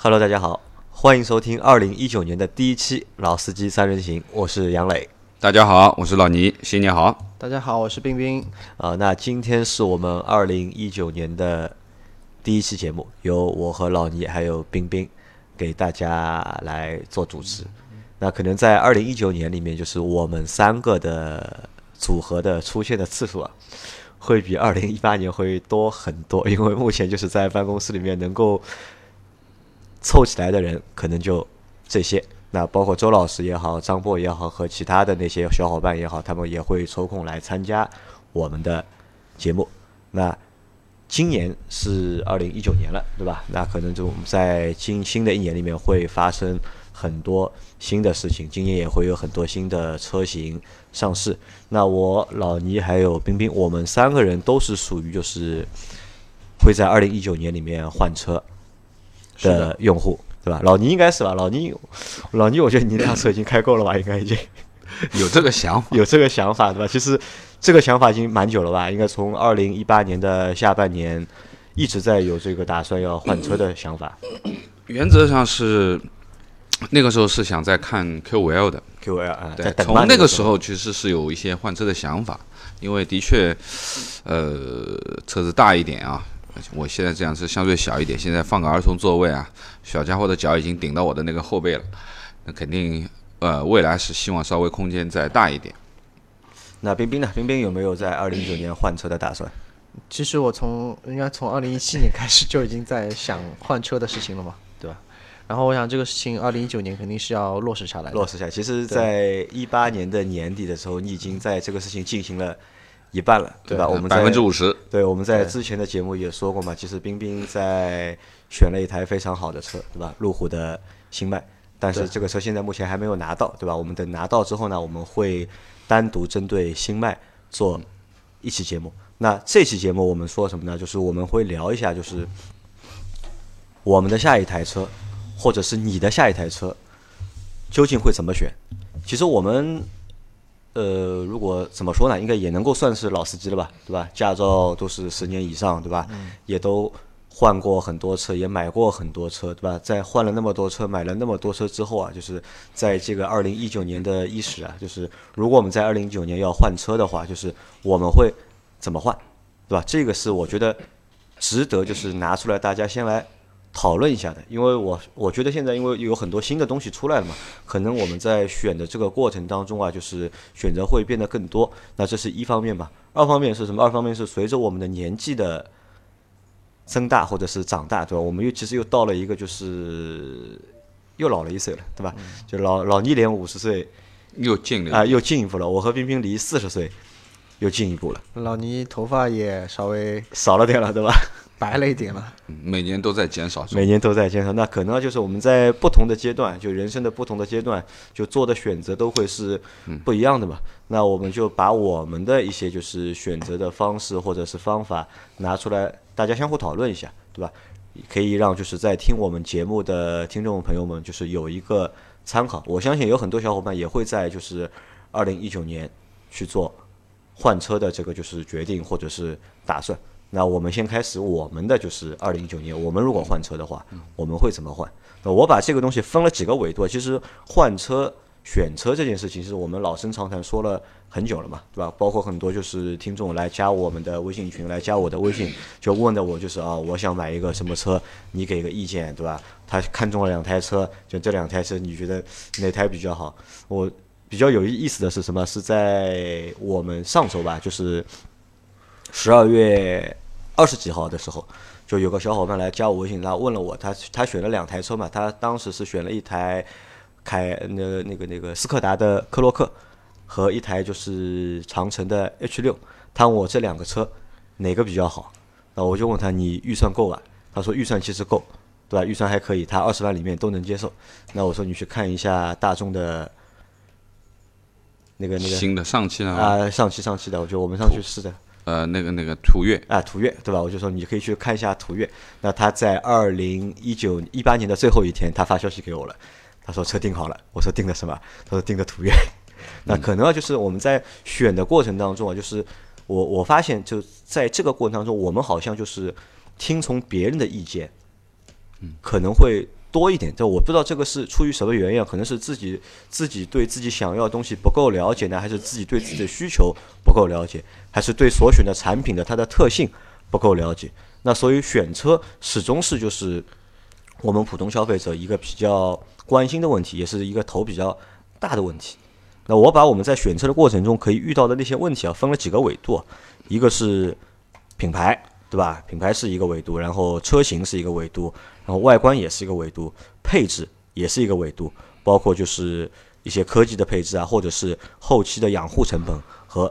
Hello，大家好，欢迎收听二零一九年的第一期《老司机三人行》，我是杨磊。大家好，我是老倪，新年好。大家好，我是冰冰。啊，那今天是我们二零一九年的第一期节目，由我和老倪还有冰冰给大家来做主持。那可能在二零一九年里面，就是我们三个的组合的出现的次数啊，会比二零一八年会多很多，因为目前就是在办公室里面能够凑起来的人，可能就这些。那包括周老师也好，张波也好，和其他的那些小伙伴也好，他们也会抽空来参加我们的节目。那今年是二零一九年了，对吧？那可能就我们在今新的一年里面会发生很多新的事情，今年也会有很多新的车型上市。那我老倪还有冰冰，我们三个人都是属于就是会在二零一九年里面换车的用户。对吧？老倪应该是吧？老倪，老倪，我觉得你那辆车已经开够了吧？应该已经 有这个想法，有这个想法，对吧？其实这个想法已经蛮久了吧？应该从二零一八年的下半年一直在有这个打算要换车的想法。原则上是那个时候是想在看 Q 五 L 的 Q 五 L 啊，对，从那个时候其实是有一些换车的想法，因为的确，呃，车子大一点啊。我现在这样是相对小一点，现在放个儿童座位啊，小家伙的脚已经顶到我的那个后背了，那肯定呃未来是希望稍微空间再大一点。那冰冰呢？冰冰有没有在二零一九年换车的打算？其实我从应该从二零一七年开始就已经在想换车的事情了嘛，对吧？然后我想这个事情二零一九年肯定是要落实下来。落实下来，其实，在一八年的年底的时候，你已经在这个事情进行了。一半了，对吧？我们百分之五十。对，我们在之前的节目也说过嘛，其实冰冰在选了一台非常好的车，对吧？路虎的新迈，但是这个车现在目前还没有拿到，对吧？我们等拿到之后呢，我们会单独针对新迈做一期节目。那这期节目我们说什么呢？就是我们会聊一下，就是我们的下一台车，或者是你的下一台车，究竟会怎么选？其实我们。呃，如果怎么说呢，应该也能够算是老司机了吧，对吧？驾照都是十年以上，对吧？也都换过很多车，也买过很多车，对吧？在换了那么多车，买了那么多车之后啊，就是在这个二零一九年的伊始啊，就是如果我们在二零一九年要换车的话，就是我们会怎么换，对吧？这个是我觉得值得就是拿出来大家先来。讨论一下的，因为我我觉得现在因为有很多新的东西出来了嘛，可能我们在选的这个过程当中啊，就是选择会变得更多。那这是一方面吧，二方面是什么？二方面是随着我们的年纪的增大或者是长大，对吧？我们又其实又到了一个就是又老了一岁了，对吧？就老老倪连五十岁又近了啊，又进一步了。我和冰冰离四十岁又进一步了。老倪头发也稍微少了点了，对吧？白了一点了，每年都在减少，每年都在减少。那可能就是我们在不同的阶段，就人生的不同的阶段，就做的选择都会是不一样的嘛。那我们就把我们的一些就是选择的方式或者是方法拿出来，大家相互讨论一下，对吧？可以让就是在听我们节目的听众朋友们就是有一个参考。我相信有很多小伙伴也会在就是二零一九年去做换车的这个就是决定或者是打算。那我们先开始我们的就是二零一九年，我们如果换车的话，我们会怎么换？那我把这个东西分了几个维度。其实换车、选车这件事情，是我们老生常谈说了很久了嘛，对吧？包括很多就是听众来加我们的微信群，来加我的微信，就问的我就是啊，我想买一个什么车，你给个意见，对吧？他看中了两台车，就这两台车，你觉得哪台比较好？我比较有意思的是什么？是在我们上周吧，就是。十二月二十几号的时候，就有个小伙伴来加我微信，他问了我，他他选了两台车嘛，他当时是选了一台凯那那个那个斯柯达的科洛克和一台就是长城的 H 六，他问我这两个车哪个比较好，那我就问他你预算够吧？他说预算其实够，对吧？预算还可以，他二十万里面都能接受。那我说你去看一下大众的那个那个新的上汽啊，啊上汽上汽的，我觉得我们上去试的。呃，那个那个途岳啊，途岳对吧？我就说你可以去看一下途岳。那他在二零一九一八年的最后一天，他发消息给我了，他说车订好了。我说订的什么？他说订的途岳。那可能啊就是我们在选的过程当中啊，就是我我发现就在这个过程当中，我们好像就是听从别人的意见，嗯可能会多一点。这我不知道这个是出于什么原因，可能是自己自己对自己想要的东西不够了解呢，还是自己对自己的需求不够了解，还是对所选的产品的它的特性不够了解？那所以选车始终是就是我们普通消费者一个比较关心的问题，也是一个头比较大的问题。那我把我们在选车的过程中可以遇到的那些问题啊，分了几个维度，一个是品牌，对吧？品牌是一个维度，然后车型是一个维度，然后外观也是一个维度，配置也是一个维度，包括就是一些科技的配置啊，或者是后期的养护成本和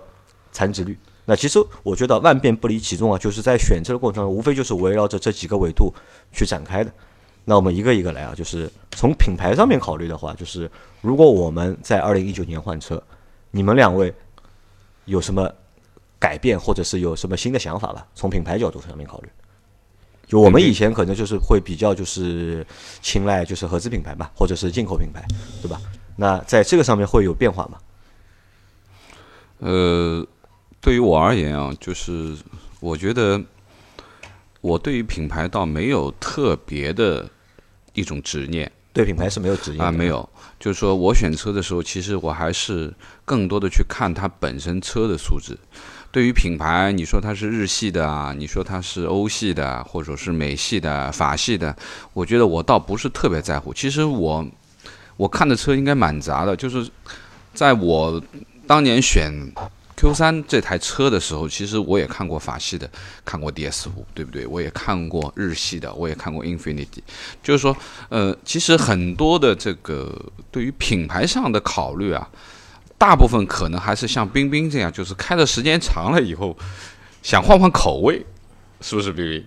残值率。那其实我觉得万变不离其宗啊，就是在选车的过程中，无非就是围绕着这几个维度去展开的。那我们一个一个来啊，就是从品牌上面考虑的话，就是如果我们在二零一九年换车，你们两位有什么改变，或者是有什么新的想法吧？从品牌角度上面考虑，就我们以前可能就是会比较就是青睐就是合资品牌嘛，或者是进口品牌，对吧？那在这个上面会有变化吗？呃，对于我而言啊，就是我觉得我对于品牌倒没有特别的一种执念对品牌是没有执念啊，没。有。就是说我选车的时候，其实我还是更多的去看它本身车的素质。对于品牌，你说它是日系的啊，你说它是欧系的，或者是美系的、法系的，我觉得我倒不是特别在乎。其实我我看的车应该蛮杂的，就是在我当年选 Q 三这台车的时候，其实我也看过法系的，看过 DS 五，对不对？我也看过日系的，我也看过 Infinity。就是说，呃，其实很多的这个对于品牌上的考虑啊，大部分可能还是像冰冰这样，就是开的时间长了以后，想换换口味，是不是冰冰？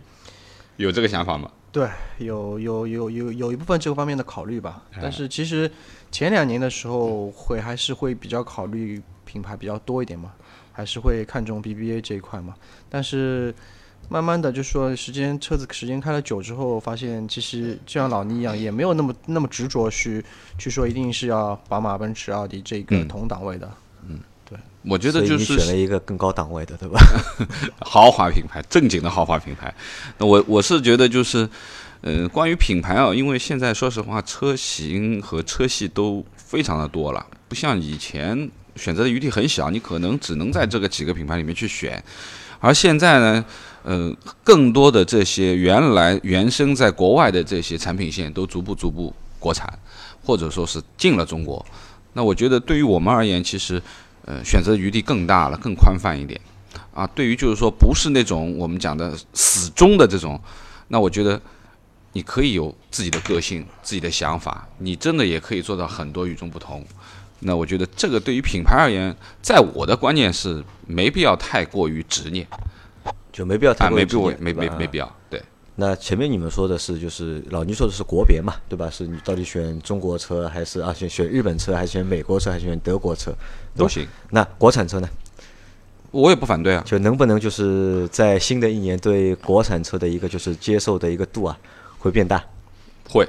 有这个想法吗？对，有有有有有一部分这个方面的考虑吧，哎但是其实前两年的时候会还是会比较考虑品牌比较多一点嘛，还是会看重 BBA 这一块嘛。但是慢慢的就说时间车子时间开了久之后，发现其实就像老倪一样，也没有那么那么执着去去说一定是要宝马、奔驰、奥迪这个嗯同档位的。嗯，对我觉得就是选了一个更高档位的，对吧？豪华品牌，正经的豪华品牌。那我我是觉得就是，呃，关于品牌啊，因为现在说实话，车型和车系都非常的多了，不像以前选择的余地很小，你可能只能在这个几个品牌里面去选。而现在呢，呃，更多的这些原来原生在国外的这些产品线都逐步逐步国产，或者说是进了中国。那我觉得对于我们而言，其实呃选择余地更大了，更宽泛一点。啊，对于就是说不是那种我们讲的死忠的这种，那我觉得你可以有自己的个性、自己的想法，你真的也可以做到很多与众不同。那我觉得这个对于品牌而言，在我的观念是没必要太过于执念就没必要太啊，过于执念，没必要没没没必要。对，那前面你们说的是，就是老倪说的是国别嘛，对吧？是你到底选中国车还是啊选选日本车，还是选美国车，还是选德国车？都行，那国产车呢？我也不反对啊。就能不能就是在新的一年对国产车的一个就是接受的一个度啊会变大？会，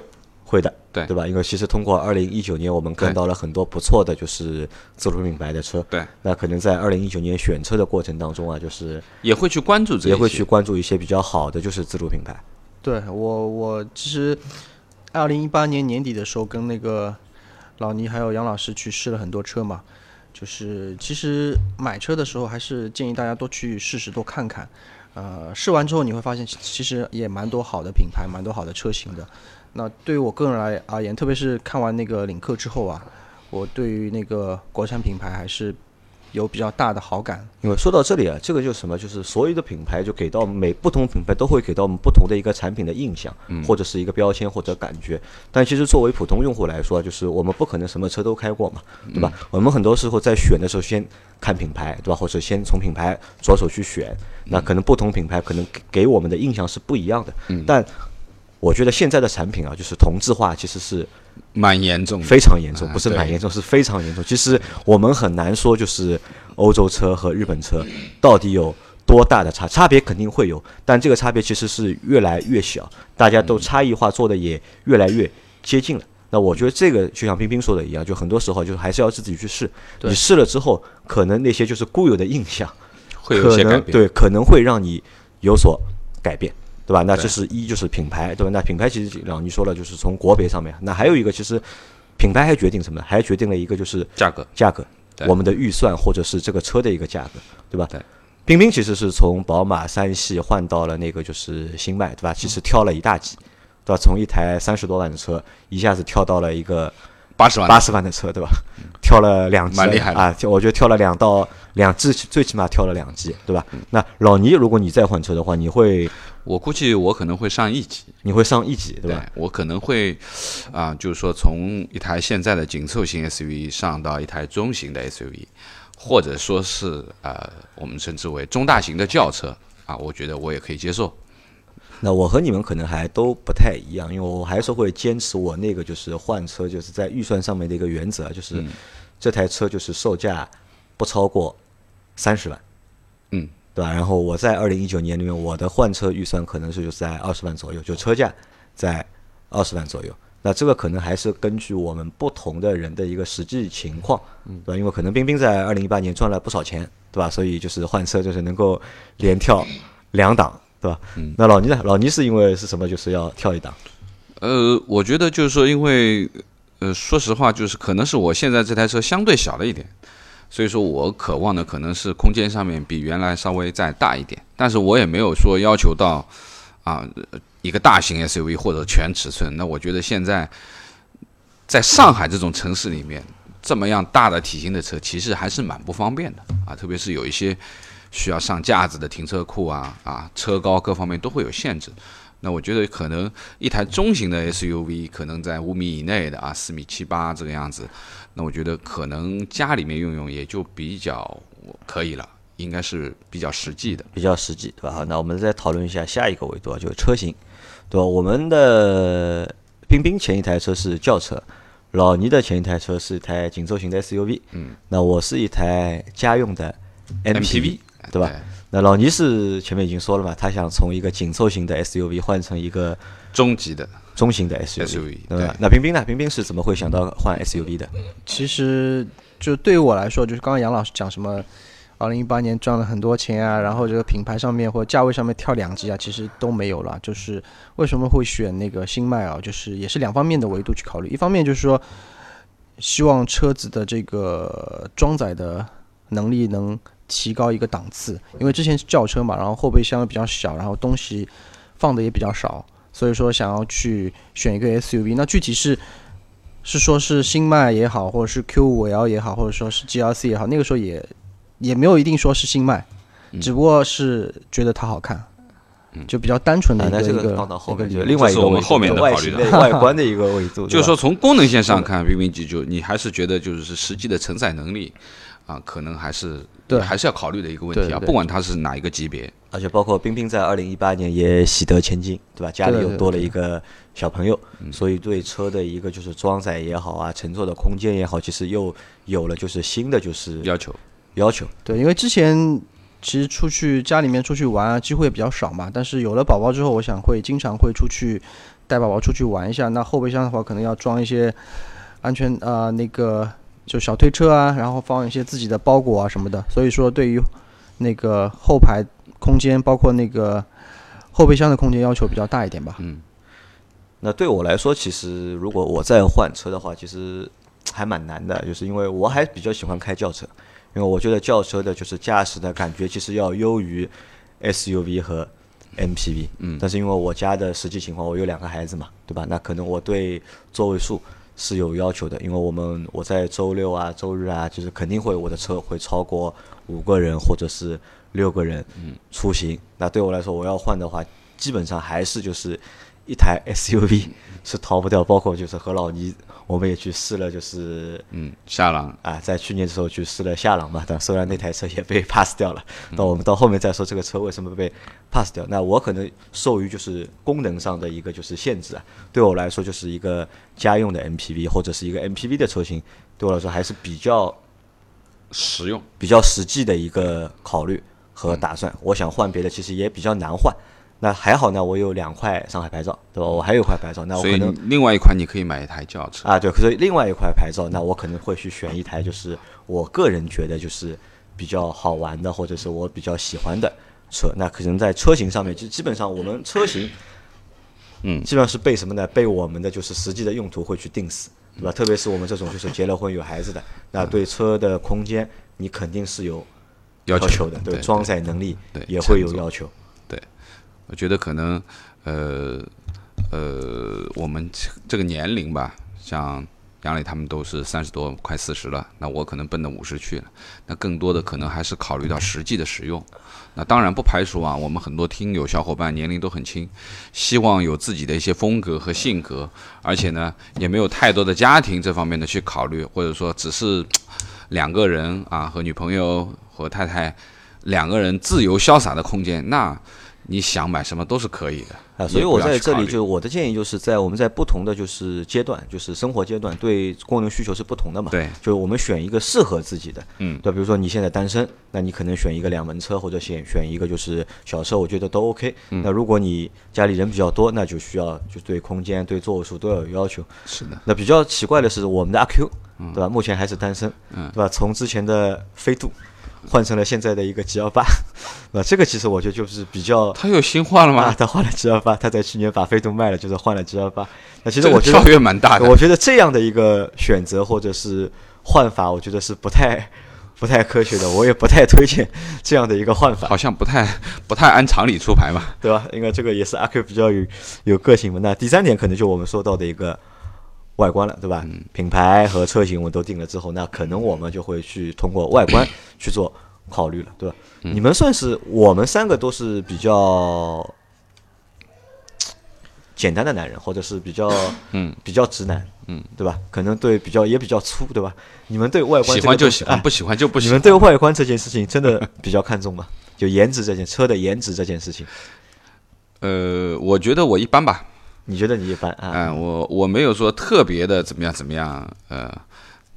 会的，对对吧？因为其实通过二零一九年，我们看到了很多不错的就是自主品牌的车。对，那可能在二零一九年选车的过程当中啊，就是也会去关注这也会去关注一些比较好的就是自主品牌。对我，我其实二零一八年年底的时候，跟那个老倪还有杨老师去试了很多车嘛。就是其实买车的时候，还是建议大家多去试试，多看看。呃，试完之后你会发现，其其实也蛮多好的品牌，蛮多好的车型的。那对于我个人来而言，特别是看完那个领克之后啊，我对于那个国产品牌还是有比较大的好感。因为说到这里啊，这个就是什么？就是所有的品牌就给到每不同品牌都会给到我们不同的一个产品的印象，或者是一个标签或者感觉。但其实作为普通用户来说，就是我们不可能什么车都开过嘛，对吧？我们很多时候在选的时候，先看品牌，对吧？或者先从品牌着手去选。那可能不同品牌可能给给我们的印象是不一样的。但我觉得现在的产品啊，就是同质化其实是蛮严重的。非常严重，啊不是蛮严重，是非常严重。其实我们很难说，就是欧洲车和日本车到底有多大的差，差别肯定会有，但这个差别其实是越来越小，大家都差异化做的也越来越接近了。那我觉得这个就像冰冰说的一样，就很多时候就还是要自己去试。你试了之后，可能那些就是固有的印象，会有些改变。能对，可能会让你有所改变，对对吧？那这是一就是品牌，对吧？那品牌其实老倪说了，就是从国别上面，那还有一个其实品牌还决定什么呢？还决定了一个就是价格，价格，我们的预算或者是这个车的一个价格，对吧？对。冰冰其实是从宝马三系换到了那个就是新迈，对吧？其实跳了一大级，对吧？从一台三十多万的车一下子跳到了一个八十万，八十万的车，对吧？跳了两级，蛮厉害的啊！我觉得跳了两到两级最起码跳了两级，对吧？那老倪，如果你再换车的话，你会我估计我可能会上一级，你会上一级，对对吧？我可能会啊、就是说从一台现在的紧凑型 SUV 上到一台中型的 SUV，或者说是呃我们称之为中大型的轿车啊，我觉得我也可以接受。那我和你们可能还都不太一样，因为我还是会坚持我那个就是换车就是在预算上面的一个原则，就是嗯这台车就是售价不超过三十万，嗯，对吧？然后我在二零一九年里面，我的换车预算可能是就是在二十万左右，就车价在二十万左右。那这个可能还是根据我们不同的人的一个实际情况，对吧？因为可能冰冰在二零一八年赚了不少钱，对吧？所以就是换车就是能够连跳两档，对吧？嗯那老倪呢？老倪是因为是什么？就是要跳一档，呃，我觉得就是说，因为呃，说实话，就是可能是我现在这台车相对小了一点，所以说我渴望的可能是空间上面比原来稍微再大一点，但是我也没有说要求到啊、一个大型 SUV 或者全尺寸。那我觉得现在在上海这种城市里面，这么样大的体型的车，其实还是蛮不方便的啊，特别是有一些需要上架子的停车库啊啊，车高各方面都会有限制。那我觉得可能一台中型的 SUV 可能在五米以内的啊，四米七八这个样子，那我觉得可能家里面用用也就比较可以了，应该是比较实际的。比较实际，对吧？好，那我们再讨论一下下一个维度啊，就是车型，对吧？我们的冰冰前一台车是轿车，老倪的前一台车是一台紧凑型的 SUV，嗯，那我是一台家用的 MPV，对吧？对那老倪是前面已经说了嘛，他想从一个紧凑型的 SUV 换成一个中级的中型的 SUV，SUV 对吧？那冰冰呢？冰冰是怎么会想到换 SUV 的？其实就对于我来说，就是刚刚杨老师讲什么，二零一八年赚了很多钱啊，然后这个品牌上面或者价位上面跳两级啊，其实都没有了。就是为什么会选那个新迈啊？就是也是两方面的维度去考虑，一方面就是说，希望车子的这个装载的能力能提高一个档次，因为之前是轿车嘛，然后后备箱比较小，然后东西放的也比较少，所以说想要去选一个 SUV。那具体是是说是新迈也好，或者是 Q 五 L 也好，或者说是 GLC 也好，那个时候也也没有一定说是新迈，只不过是觉得它好看，就比较单纯的啊，一个、那这个一个放到后面，另外一个我们后面的考虑的。的外观的一个维度，就是说从功能线上看，，B B 机就你还是觉得就是实际的承载能力啊，可能还是对还是要考虑的一个问题啊，不管它是哪一个级别。而且包括冰冰在二零一八年也喜得千金，对吧？家里又多了一个小朋友，所以对车的一个就是装载也好啊，乘坐的空间也好，其实又有了就是新的就是要求要求。对，因为之前其实出去家里面出去玩啊，机会也比较少嘛。但是有了宝宝之后，我想会经常会出去带宝宝出去玩一下。那后备箱的话，可能要装一些安全啊、那个就小推车啊，然后放一些自己的包裹啊什么的。所以说，对于那个后排空间，包括那个后备箱的空间要求比较大一点吧。嗯那对我来说，其实如果我再换车的话，其实还蛮难的，就是因为我还比较喜欢开轿车，因为我觉得轿车的就是驾驶的感觉其实要优于 SUV 和 MPV。嗯。但是因为我家的实际情况，我有两个孩子嘛，对吧？那可能我对座位数是有要求的，因为我们我在周六啊、周日啊，就是肯定会我的车会超过五个人或者是六个人出行。那对我来说，我要换的话，基本上还是就是一台 SUV 是逃不掉，包括就是和老倪，我们也去试了，就是嗯，夏朗啊，在去年的时候去试了夏朗嘛，但虽然那台车也被 pass 掉了，那我们到后面再说这个车为什么被 pass 掉。那我可能受于就是功能上的一个就是限制啊，对我来说就是一个家用的 MPV 或者是一个 MPV 的车型，对我来说还是比较实用。比较实际的一个考虑和打算。我想换别的，其实也比较难换。那还好呢，我有两块上海牌照，对吧？我还有一块牌照，那我可能另外一块你可以买一台轿车。啊，对，可是另外一块牌照，那我可能会去选一台，就是我个人觉得就是比较好玩的，或者是我比较喜欢的车，那可能在车型上面，就基本上我们车型，嗯基本上是被什么呢？被我们的就是实际的用途会去定死，对吧？特别是我们这种就是结了婚有孩子的，那对车的空间你肯定是有要求求的，对装载能力也会有要求。我觉得可能，呃呃，我们这个年龄吧，像杨磊他们都是三十多，快四十了，那我可能奔着五十去了。那更多的可能还是考虑到实际的使用。那当然不排除啊，我们很多听友小伙伴年龄都很轻，希望有自己的一些风格和性格，而且呢也没有太多的家庭这方面的去考虑，或者说只是两个人啊和女朋友和太太两个人自由潇洒的空间，那你想买什么都是可以的啊，所以我在这里就我的建议就是在我们在不同的就是阶段，就是生活阶段对功能需求是不同的嘛。对，就是我们选一个适合自己的，嗯对，比如说你现在单身，那你可能选一个两门车或者选选一个就是小车，我觉得都 OK。那嗯如果你家里人比较多，那就需要就对空间、对座位数都要有要求。是的，那比较奇怪的是，我们的阿 Q，嗯对吧？目前还是单身，对吧？从之前的飞度换成了现在的一个 G 幺八，那这个其实我觉得就是比较他有新换了啊，吗？他换了 G 幺八，他在去年把飞度卖了，就是换了 G 幺八。那其实我觉得跳跃蛮大的我觉得这样的一个选择或者是换法，我觉得是不太 不太科学的，我也不太推荐这样的一个换法，好像不太不太按常理出牌嘛。对吧？因为这个也是阿 Q 比较有有个性嘛。那第三点可能就我们说到的一个外观了，对吧？品牌和车型我们都定了之后，那可能我们就会去通过外观去做考虑了，对吧？你们算是我们三个都是比较简单的男人，或者是比较嗯比较直男，嗯，对吧？可能对比较也比较粗，对吧？你们对外观喜欢就喜欢，哎不喜欢就不喜欢。你们对外观这件事情真的比较看重吗？就颜值这件车的颜值这件事情，呃，我觉得我一般吧。你觉得你一般啊？嗯，我我没有说特别的怎么样怎么样。呃，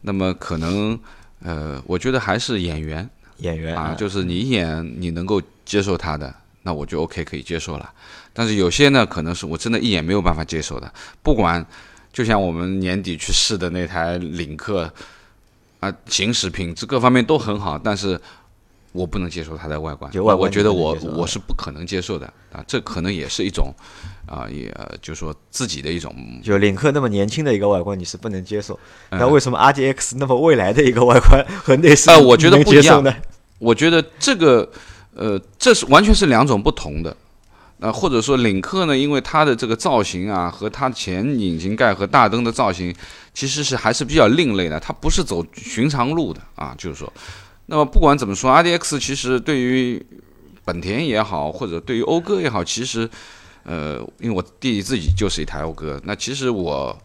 那么可能呃，我觉得还是演员演员啊，就是你一眼你能够接受他的，那我就 OK 可以接受了。但是有些呢，可能是我真的一眼没有办法接受的。不管，就像我们年底去试的那台领克，啊，行驶品质各方面都很好，但是我不能接受它的外观。我觉得我我是不可能接受的啊，这可能也是一种啊，也就是说自己的一种就领克那么年轻的一个外观你是不能接受，嗯那为什么 RDX 那么未来的一个外观和内饰呃我觉得不一样？我觉得这个，呃，这是完全是两种不同的。那，或者说领克呢，因为它的这个造型啊，和它前引擎盖和大灯的造型，其实是还是比较另类的，它不是走寻常路的啊。就是说，那么不管怎么说，RDX 其实对于本田也好，或者对于讴歌也好，其实，呃，因为我弟弟自己就是一台讴歌，那其实我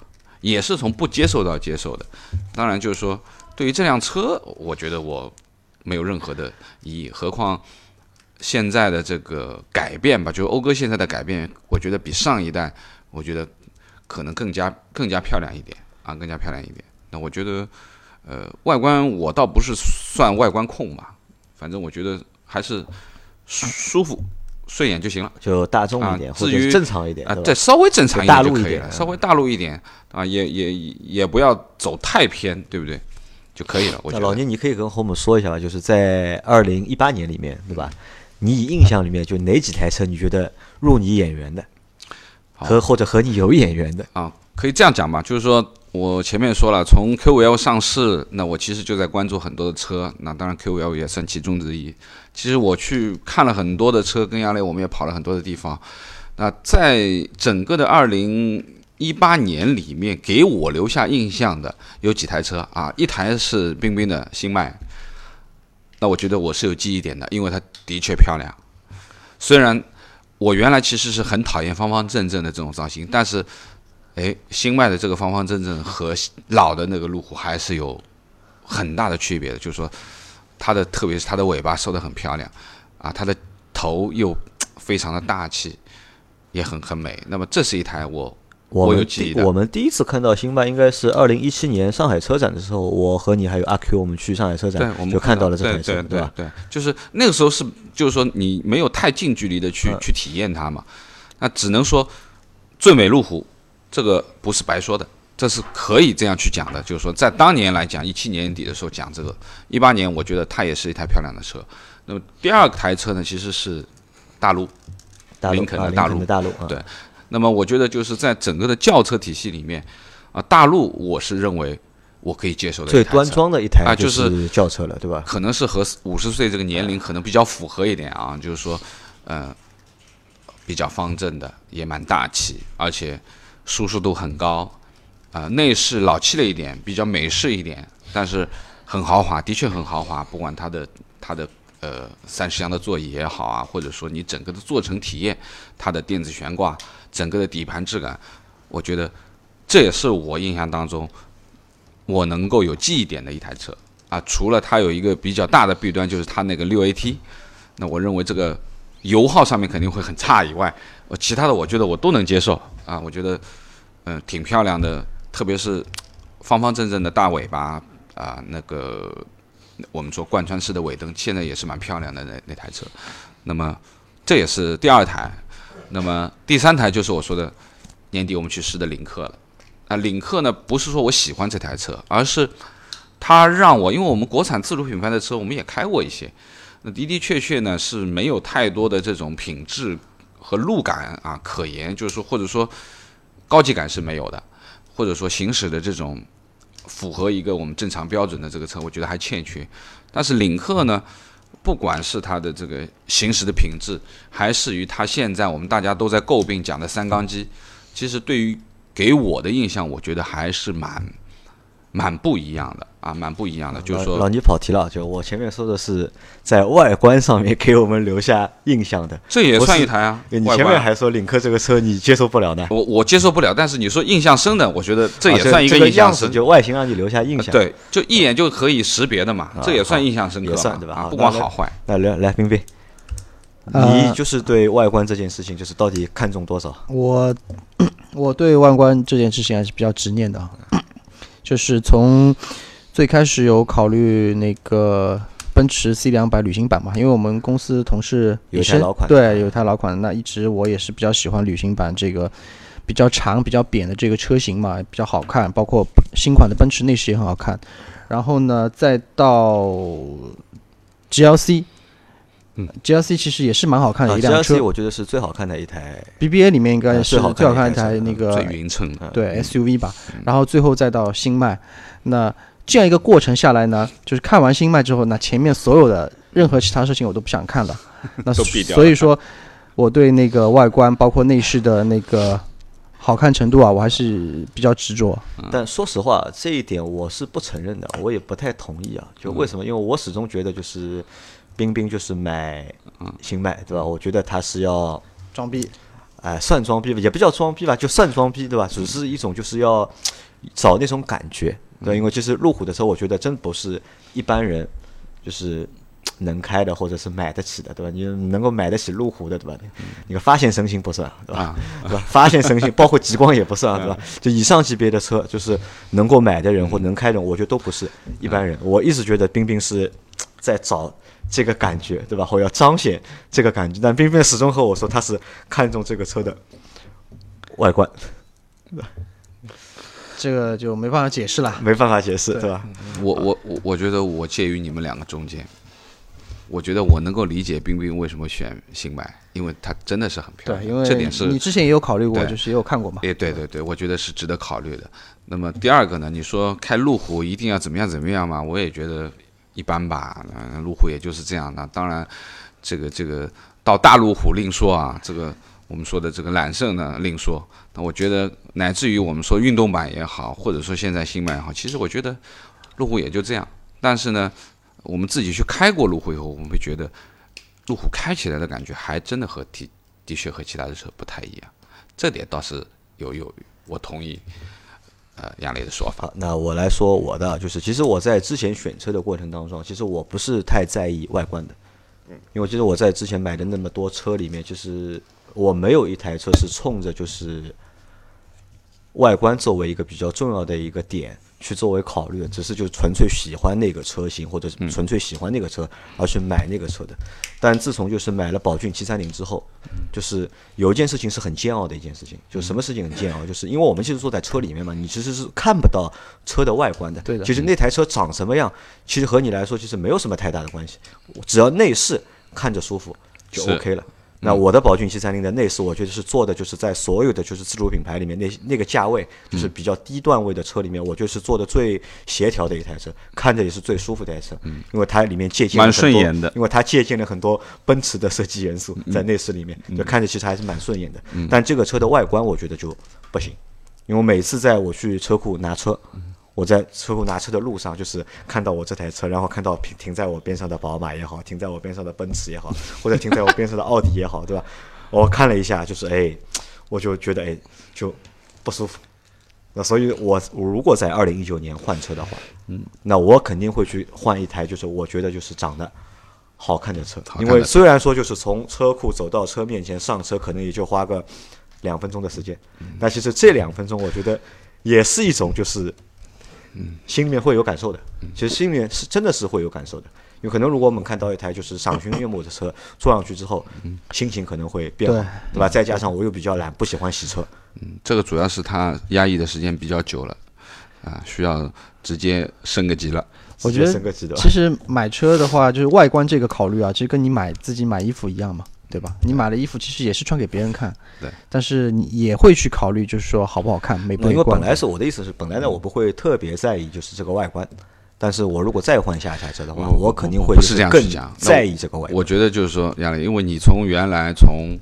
也是从不接受到接受的。当然，就是说，对于这辆车，我觉得我没有任何的意义，何况现在的这个改变吧，就是讴歌现在的改变，我觉得比上一代，我觉得可能更加更加漂亮一点啊，更加漂亮一点。那我觉得，呃，外观我倒不是算外观控吧，反正我觉得还是舒舒服、顺眼就行了就大众一点，啊至于或者正常一点，啊，对稍微正常一点点就可以了，稍微大陆一点啊，也也也不要走太偏，对不对？就可以了。我觉得老聂，你可以跟和我们说一下吧，就是在二零一八年里面，对吧？你以印象里面就哪几台车你觉得入你眼缘的，和或者和你有眼缘的？啊，可以这样讲吧，就是说我前面说了，从 Q5L 上市，那我其实就在关注很多的车，那当然 Q5L 也算其中之一。其实我去看了很多的车，跟杨磊我们也跑了很多的地方。那在整个的二零一八年里面，给我留下印象的有几台车啊，一台是冰冰的新迈，那我觉得我是有记忆点的，因为它的确漂亮。虽然我原来其实是很讨厌方方正正的这种造型，但是，哎，新迈的这个方方正正和老的那个路虎还是有很大的区别的。就是说，它的特别是它的尾巴收的很漂亮，啊，它的头又非常的大气，也很很美。那么这是一台我我们有记忆的第我们第一次看到新迈应该是二零一七年上海车展的时候，我和你还有阿 Q 我们去上海车对展，我们就看到了这台车对，吧？对对，就是那个时候是，就是说你没有太近距离的去、嗯去体验它嘛，那只能说最美路虎这个不是白说的，这是可以这样去讲的。就是说，在当年来讲，一七年底的时候讲这个，一八年我觉得它也是一台漂亮的车。那么第二台车呢，其实是大陆。林肯的啊大陆对那么我觉得就是在整个的轿车体系里面，啊，大陆我是认为我可以接受的最端庄的一台啊就就是轿车了，对吧？可能是和五十岁这个年龄可能比较符合一点啊，就是说，呃，比较方正的，也蛮大气，而且舒适度很高，啊、内饰老气了一点，比较美式一点，但是很豪华，的确很豪华，不管它的它的呃三十箱的座椅也好啊，或者说你整个的坐乘体验，它的电子悬挂，整个的底盘质感，我觉得这也是我印象当中我能够有记忆点的一台车。啊，除了它有一个比较大的弊端，就是它那个六 AT，那我认为这个油耗上面肯定会很差以外，我，其他的我觉得我都能接受啊，我觉得嗯、挺漂亮的，特别是方方正正的大尾巴啊，那个我们说贯穿式的尾灯，现在也是蛮漂亮的那那台车。那么这也是第二台，那么第三台就是我说的年底我们去试的领克了。啊，领克呢不是说我喜欢这台车，而是它让我，因为我们国产自主品牌的车我们也开过一些，那的的确确呢是没有太多的这种品质和路感啊可言，就是说或者说高级感是没有的，或者说行驶的这种符合一个我们正常标准的这个车，我觉得还欠缺。但是领克呢，不管是它的这个行驶的品质，还是于它现在我们大家都在诟病讲的三缸机，其实对于给我的印象，我觉得还是蛮蛮不一样的啊，蛮不一样的。就是说，老老倪跑题了，就我前面说的是在外观上面给我们留下印象的。这也算一台啊。你前面还说领克这个车你接受不了呢，我我接受不了，但是你说印象深的，我觉得这啊也算一个印象深。就外形让你留下印象。，对，就一眼就可以识别的嘛，这也算印象深刻算对吧啊不管好坏。那来来，冰冰，呃你就是对外观这件事情，就是到底看重多少？我 我对外观这件事情还是比较执念的啊，就是从最开始有考虑那个奔驰 C 两百旅行版嘛，因为我们公司同事也是有一台老款对，有一台老款，那一直我也是比较喜欢旅行版这个比较长、比较扁的这个车型嘛，比较好看，包括新款的奔驰内饰也很好看。然后呢，再到 GLC。嗯，GLC 其实也是蛮好看的啊一辆车、，GLC 我觉得是最好看的一台，BBA 里面应该是呃最好看一一台那个最匀称。的，对 SUV 吧，然后最后再到新迈，那这样一个过程下来呢，就是看完新迈之后，那前面所有的任何其他事情我都不想看了，那都避掉所以说，我对那个外观包括内饰的那个好看程度啊，我还是比较执着。但说实话，这一点我是不承认的，我也不太同意啊。就为什么？因为我始终觉得就是冰冰就是买新迈，对吧？我觉得他是要装逼，哎，算装逼吧，也不叫装逼吧，就算装逼，对吧？只是一种就是要找那种感觉，对吧，因为其实路虎的车，我觉得真不是一般人就是能开的或者是买得起的，对吧？你能够买得起路虎的，对吧？你个发现神行不算，对吧？啊，对吧？发现神行，包括极光也不算，对吧？就以上级别的车，就是能够买的人或能开的人，我觉得都不是一般人。我一直觉得冰冰是在找这个感觉，对吧？或要彰显这个感觉，但冰冰始终和我说他是看中这个车的外观，对吧这个就没办法解释了。没办法解释，对吧？我我我我觉得我介于你们两个中间，我觉得我能够理解冰冰为什么选新迈，因为它真的是很漂对，亮，因为这点是你之前也有考虑过，就是也有看过嘛。诶，对对对，我觉得是值得考虑的。那么第二个呢，你说开路虎一定要怎么样怎么样嘛？我也觉得一般吧。嗯，路虎也就是这样。那当然，这个这个到大路虎另说啊，这个我们说的这个揽胜呢另说。那我觉得乃至于我们说运动版也好，或者说现在新版也好，其实我觉得路虎也就这样。但是呢，我们自己去开过路虎以后，我们会觉得路虎开起来的感觉还真的和的的确和其他的车不太一样。这点倒是有有，我同意，呃，杨磊的说法。那我来说我的，就是其实我在之前选车的过程当中，其实我不是太在意外观的，因为其实我在之前买的那么多车里面，就是我没有一台车是冲着就是外观作为一个比较重要的一个点去作为考虑，只是就纯粹喜欢那个车型或者是纯粹喜欢那个车而去买那个车的。但自从就是买了宝骏七三零之后，就是有一件事情是很煎熬的一件事情，就什么事情很煎熬，就是因为我们其实坐在车里面嘛，你其实是看不到车的外观的。对的其实那台车长什么样，其实和你来说其实没有什么太大的关系，只要内饰看着舒服就 OK 了。那我的宝骏七三零的内饰，我觉得是做的就是在所有的就是自主品牌里面那那个价位，就是比较低段位的车里面，我觉得是做的最协调的一台车，看着也是最舒服的一台车。嗯，因为它里面借鉴了蛮很多顺眼的因为它借鉴了很多奔驰的设计元素在内饰里面，就看着其实还是蛮顺眼的。但这个车的外观我觉得就不行，因为每次在我去车库拿车。我在车库拿车的路上，就是看到我这台车，然后看到停停在我边上的宝马也好，停在我边上的奔驰也好，或者停在我边上的奥迪也好，对吧？我看了一下，就是哎，我就觉得哎，就不舒服。那所以我，我如果在二零一九年换车的话，嗯，那我肯定会去换一台，就是我觉得就是长得好看的车，因为虽然说就是从车库走到车面前上车，可能也就花个两分钟的时间，但其实这两分钟，我觉得也是一种就是，嗯，心里面会有感受的。其实心里面是真的是会有感受的，有可能如果我们看到一台就是赏心悦目的车，坐上去之后，心情可能会变好，对。对吧？再加上我又比较懒，不喜欢洗车，嗯这个主要是它压抑的时间比较久了，啊，需要直接升个级了。我觉得升个级的。其实买车的话，就是外观这个考虑啊，其实跟你买自己买衣服一样嘛，对吧？你买了衣服，其实也是穿给别人看，对。但是你也会去考虑，就是说好不好看，美不美观。因为本来是我的意思是，本来呢我不会特别在意就是这个外观，但是我如果再换下一台车的话，我我肯定会不是这样更去讲，在意这个外观。我觉得就是说，杨磊，因为你从原来从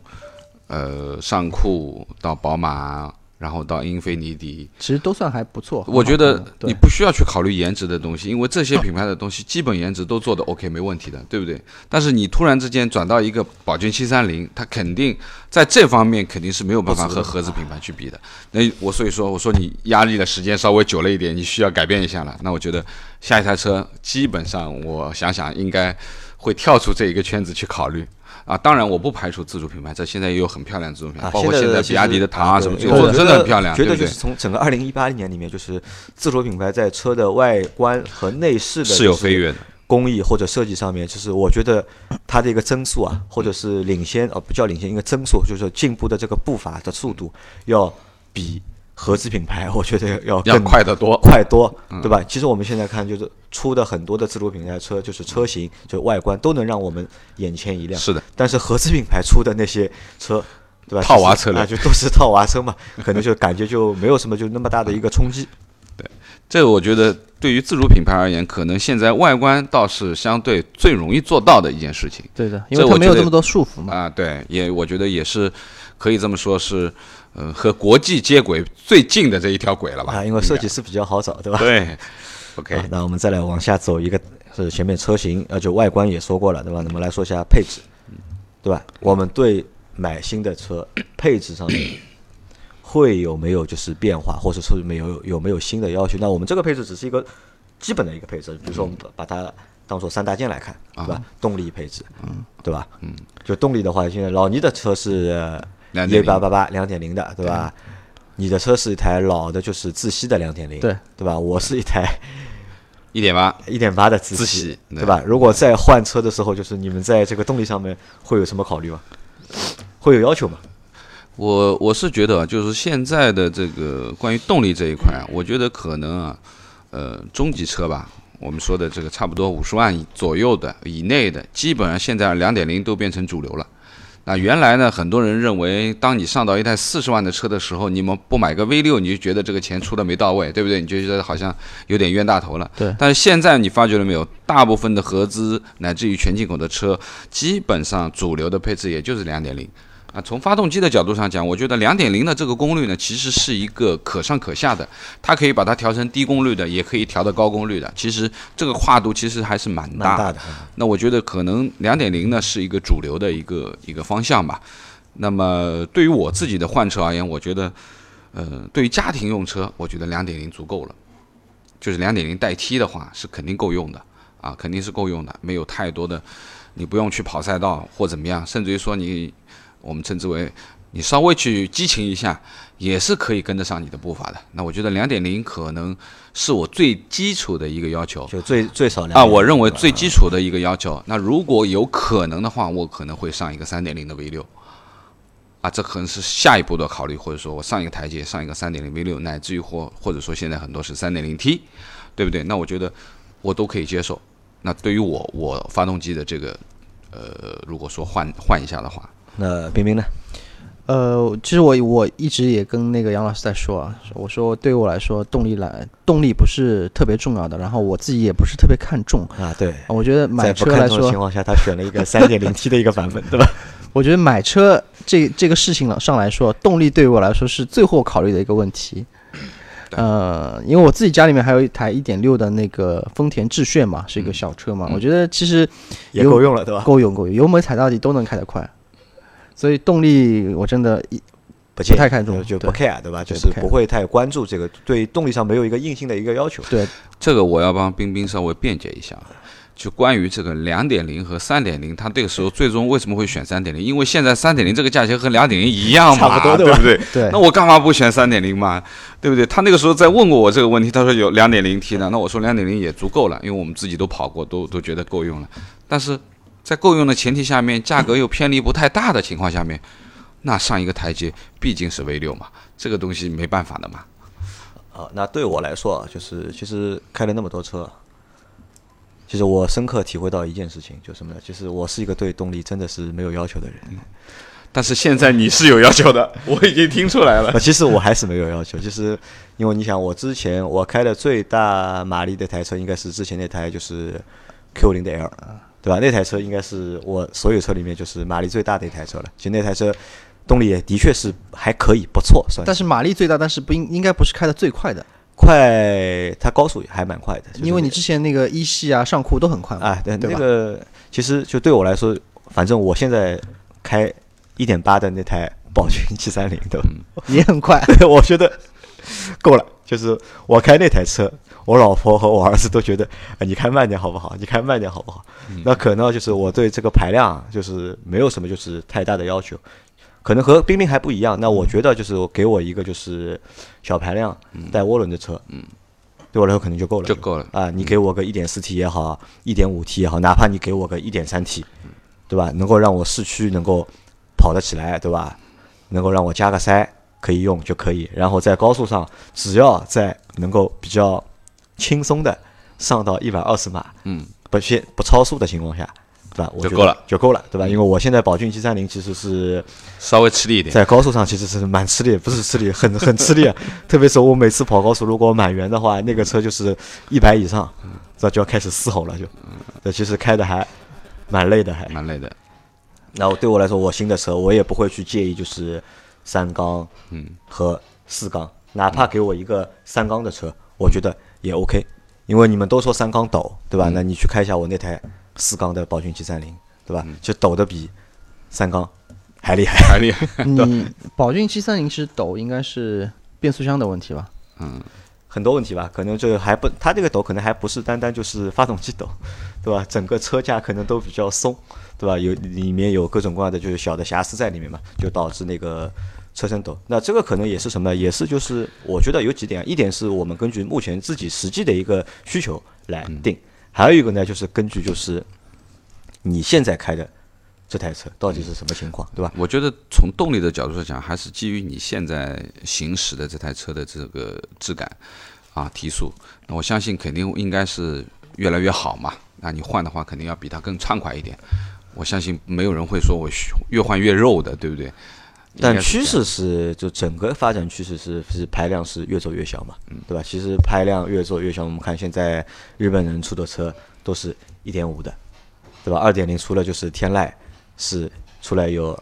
呃上酷到宝马，然后到英菲尼迪，其实都算还不错。我觉得你不需要去考虑颜值的东西，因为这些品牌的东西基本颜值都做的 OK 没问题的，对不对？但是你突然之间转到一个宝骏七三零，它肯定在这方面肯定是没有办法和合资品牌去比的。那我所以说，我说你压力的时间稍微久了一点，你需要改变一下了。那我觉得下一台车基本上我想想应该会跳出这一个圈子去考虑。啊，当然我不排除自主品牌，在现在也有很漂亮的自主品牌，啊，包括现在比亚迪的唐啊什么，这个做的对我觉得真的很漂亮，对不对觉得就是？从整个二零一八年里面，就是自主品牌在车的外观和内饰的是有飞跃的。工艺或者设计上面，就是我觉得它的一个增速啊，或者是领先哦，不叫领先，一个增速，就是进步的这个步伐的速度，要比合资品牌，我觉得要要更快得多。快多，对吧？其实我们现在看，就是出的很多的自主品牌车，就是车型、就外观都能让我们眼前一亮。是的，但是合资品牌出的那些车，对吧？套娃车辆啊，就都是套娃车嘛，可能就感觉就没有什么就那么大的一个冲击。对这个我觉得对于自主品牌而言，可能现在外观倒是相对最容易做到的一件事情对的，因为它没有这么多束缚嘛。啊。对，也我觉得也是可以这么说是，呃，和国际接轨最近的这一条轨了吧？啊，因为设计师比较好找，对吧？对，OK，啊，那我们再来往下走一个，是前面车型，呃，就外观也说过了，对吧？那么来说一下配置，对吧？我们对买新的车配置上面 会有没有就是变化，或者说没有有没有新的要求？那我们这个配置只是一个基本的一个配置，比如说我们把把它当做三大件来看，对吧？动力配置，嗯，对吧？嗯，就动力的话，现在老倪的车是一2.0八八八两点零的，对吧？你的车是一台老的，就是自吸的两点零，对对吧？我是一台一点八，一点八的自自吸吸，对吧？如果在换车的时候，就是你们在这个动力上面会有什么考虑吗？会有要求吗？我我是觉得啊，就是现在的这个关于动力这一块啊，我觉得可能啊，呃，中级车吧，我们说的这个差不多五十万左右的以内的，基本上现在两点零都变成主流了。那原来呢，很多人认为，当你上到一台四十万的车的时候，你们不买个 V 六，你就觉得这个钱出的没到位，对不对？你就觉得好像有点冤大头了。对但是现在你发觉了没有？大部分的合资乃至于全进口的车，基本上主流的配置也就是两点零。啊，从发动机的角度上讲，我觉得两点零的这个功率呢，其实是一个可上可下的，它可以把它调成低功率的，也可以调到高功率的。其实这个跨度其实还是蛮大的，那我觉得可能两点零呢是一个主流的一个一个方向吧。那么对于我自己的换车而言，我觉得，呃，对于家庭用车，我觉得两点零足够了。就是两点零代替的话，是肯定够用的啊，肯定是够用的，没有太多的，你不用去跑赛道或怎么样，甚至于说你，我们称之为你稍微去激情一下，也是可以跟得上你的步伐的。那我觉得两点零可能是我最基础的一个要求。就最最少两啊，我认为最基础的一个要求。那如果有可能的话，我可能会上一个三点零的 V 六。啊，这可能是下一步的考虑，或者说我上一个台阶，上一个三点零 V 六，乃至于或或者说现在很多是三点零 T，对不对？那我觉得我都可以接受。那对于我我发动机的这个呃，如果说换换一下的话，那冰冰呢？呃，其实我我一直也跟那个杨老师在说啊，我说对于我来说，动力来动力不是特别重要的，然后我自己也不是特别看重。啊，对，我觉得买车来说情，况下，他选了一个三点零 T 的一个版本，对吧？我觉得买车这这个事情上来说，动力对于我来说是最后考虑的一个问题。呃，因为我自己家里面还有一台一点六的那个丰田致炫嘛，是一个小车嘛，我觉得其实也够用了，对吧？够用够用，油门踩到底都能开得快，所以动力我真的一不太看重就不 care，对吧？就是不会太关注这个，对动力上没有一个硬性的一个要求。对这个我要帮冰冰稍微辩解一下，就关于这个两点零和三点零，它这个时候最终为什么会选三点零？因为现在三点零这个价钱和两点零一样嘛，差不多对对不对？对那我干嘛不选三点零嘛？对不对？他那个时候在问过我这个问题，他说有两点零 T 的，那我说两点零也足够了，因为我们自己都跑过，都都觉得够用了。但是在够用的前提下面，价格又偏离不太大的情况下面，那上一个台阶毕竟是 V 六嘛，这个东西没办法的嘛。啊，那对我来说啊，就是其实开了那么多车，其实我深刻体会到一件事情，就是什么呢？就是我是一个对动力真的是没有要求的人。但是现在你是有要求的，我已经听出来了。呃，其实我还是没有要求，就是因为你想，我之前我开的最大马力的台车应该是之前那台就是 Q 零的 L，对吧？那台车应该是我所有车里面就是马力最大的一台车了。其实那台车动力也的确是还可以，不错，算但是马力最大，但是不应应该不是开的最快的，快，它高速也还蛮快的。就是因为你之前那个一系啊、上酷都很快嘛，啊，对？那个其实就对我来说，反正我现在开一点八的那台宝骏七三零，对吧？也很快。我觉得够了。就是我开那台车，我老婆和我儿子都觉得，哎，你开慢点好不好？你开慢点好不好？那可能就是我对这个排量就是没有什么就是太大的要求，可能和冰冰还不一样。那我觉得就是给我一个就是小排量带涡轮的车，嗯，对我来说可能就够了，就够了啊。你给我个一点四 T 也好，一点五 T 也好，哪怕你给我个一点三 T，对吧？能够让我市区能够跑得起来，对吧？能够让我加个塞可以用就可以，然后在高速上只要在能够比较轻松的上到一百二十码，嗯，不限不超速的情况下，对吧？我就够了，就够了，对吧？因为我现在宝骏七三零其实是稍微吃力一点。在高速上其实是蛮吃力，不是吃力，很很吃力啊。特别是我每次跑高速，如果满员的话，那个车就是一百以上，这就要开始嘶吼了，就，这其实开的还蛮累的，还。蛮累的，那我对我来说，我新的车我也不会去介意，就是三缸，嗯，和四缸，哪怕给我一个三缸的车，我觉得也 OK。因为你们都说三缸抖，对吧？那你去开一下我那台四缸的宝骏七三零，对吧？就抖的比三缸还厉害。还厉害。你宝骏七三零其实抖应该是变速箱的问题吧？嗯很多问题吧，可能这个还不，它这个抖可能还不是单单就是发动机抖，对吧？整个车架可能都比较松，对吧？有里面有各种各样的就是小的瑕疵在里面嘛，就导致那个车身抖。那这个可能也是什么呢？也是就是我觉得有几点，一点是我们根据目前自己实际的一个需求来定，还有一个呢就是根据就是你现在开的这台车到底是什么情况，对吧？我觉得从动力的角度来讲，还是基于你现在行驶的这台车的这个质感啊提速，那我相信肯定应该是越来越好嘛。那你换的话，肯定要比它更畅快一点。我相信没有人会说我越换越肉的，对不对？但趋势是，就整个发展趋势是是排量是越做越小嘛，对吧？其实排量越做越小，我们看现在日本人出的车都是一点五的，对吧？二点零除了就是天籁是出来有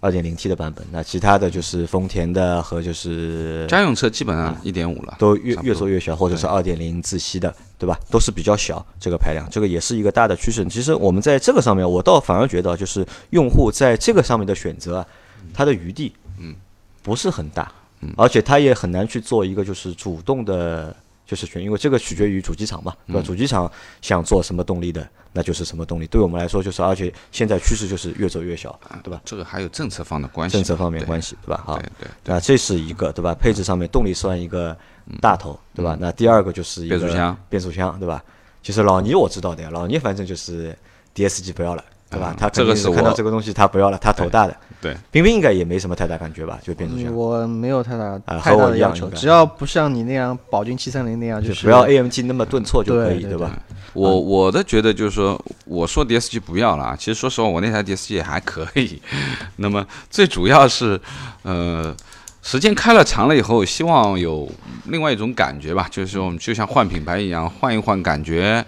二点零 T 的版本，那其他的就是丰田的和就是家用车基本上一点五了，都越越做越小，或者是二点零自吸的，对吧？都是比较小这个排量，这个也是一个大的趋势。其实我们在这个上面，我倒反而觉得，就是用户在这个上面的选择啊，它的余地，嗯，不是很大，嗯而且它也很难去做一个就是主动的。就是选，因为这个取决于主机厂嘛，对吧？主机厂想做什么动力的，那就是什么动力。对我们来说，就是而且现在趋势就是越走越小，对吧？这个还有政策方的关系，政策方面关系，对吧？好对，对，那这是一个对吧？配置上面动力算一个大头，对吧？那第二个就是一个变速箱，变速箱对吧？其实老倪我知道的呀，老倪反正就是 DSG 不要了，对吧嗯？他这个是我看到这个东西他不要了，他头大的。对，冰冰应该也没什么太大感觉吧？就变速箱嗯，我没有太大啊太和我大的要求，一样只要不像你那样宝骏七三零那样，就是不要 AMG 那么顿挫就可以，对对吧？我我的觉得就是说，我说 DSG 不要了啊，其实说实话，我那台 DSG 也还可以。那么最主要是，呃，时间开了长了以后，希望有另外一种感觉吧，就是说我们就像换品牌一样，换一换感觉。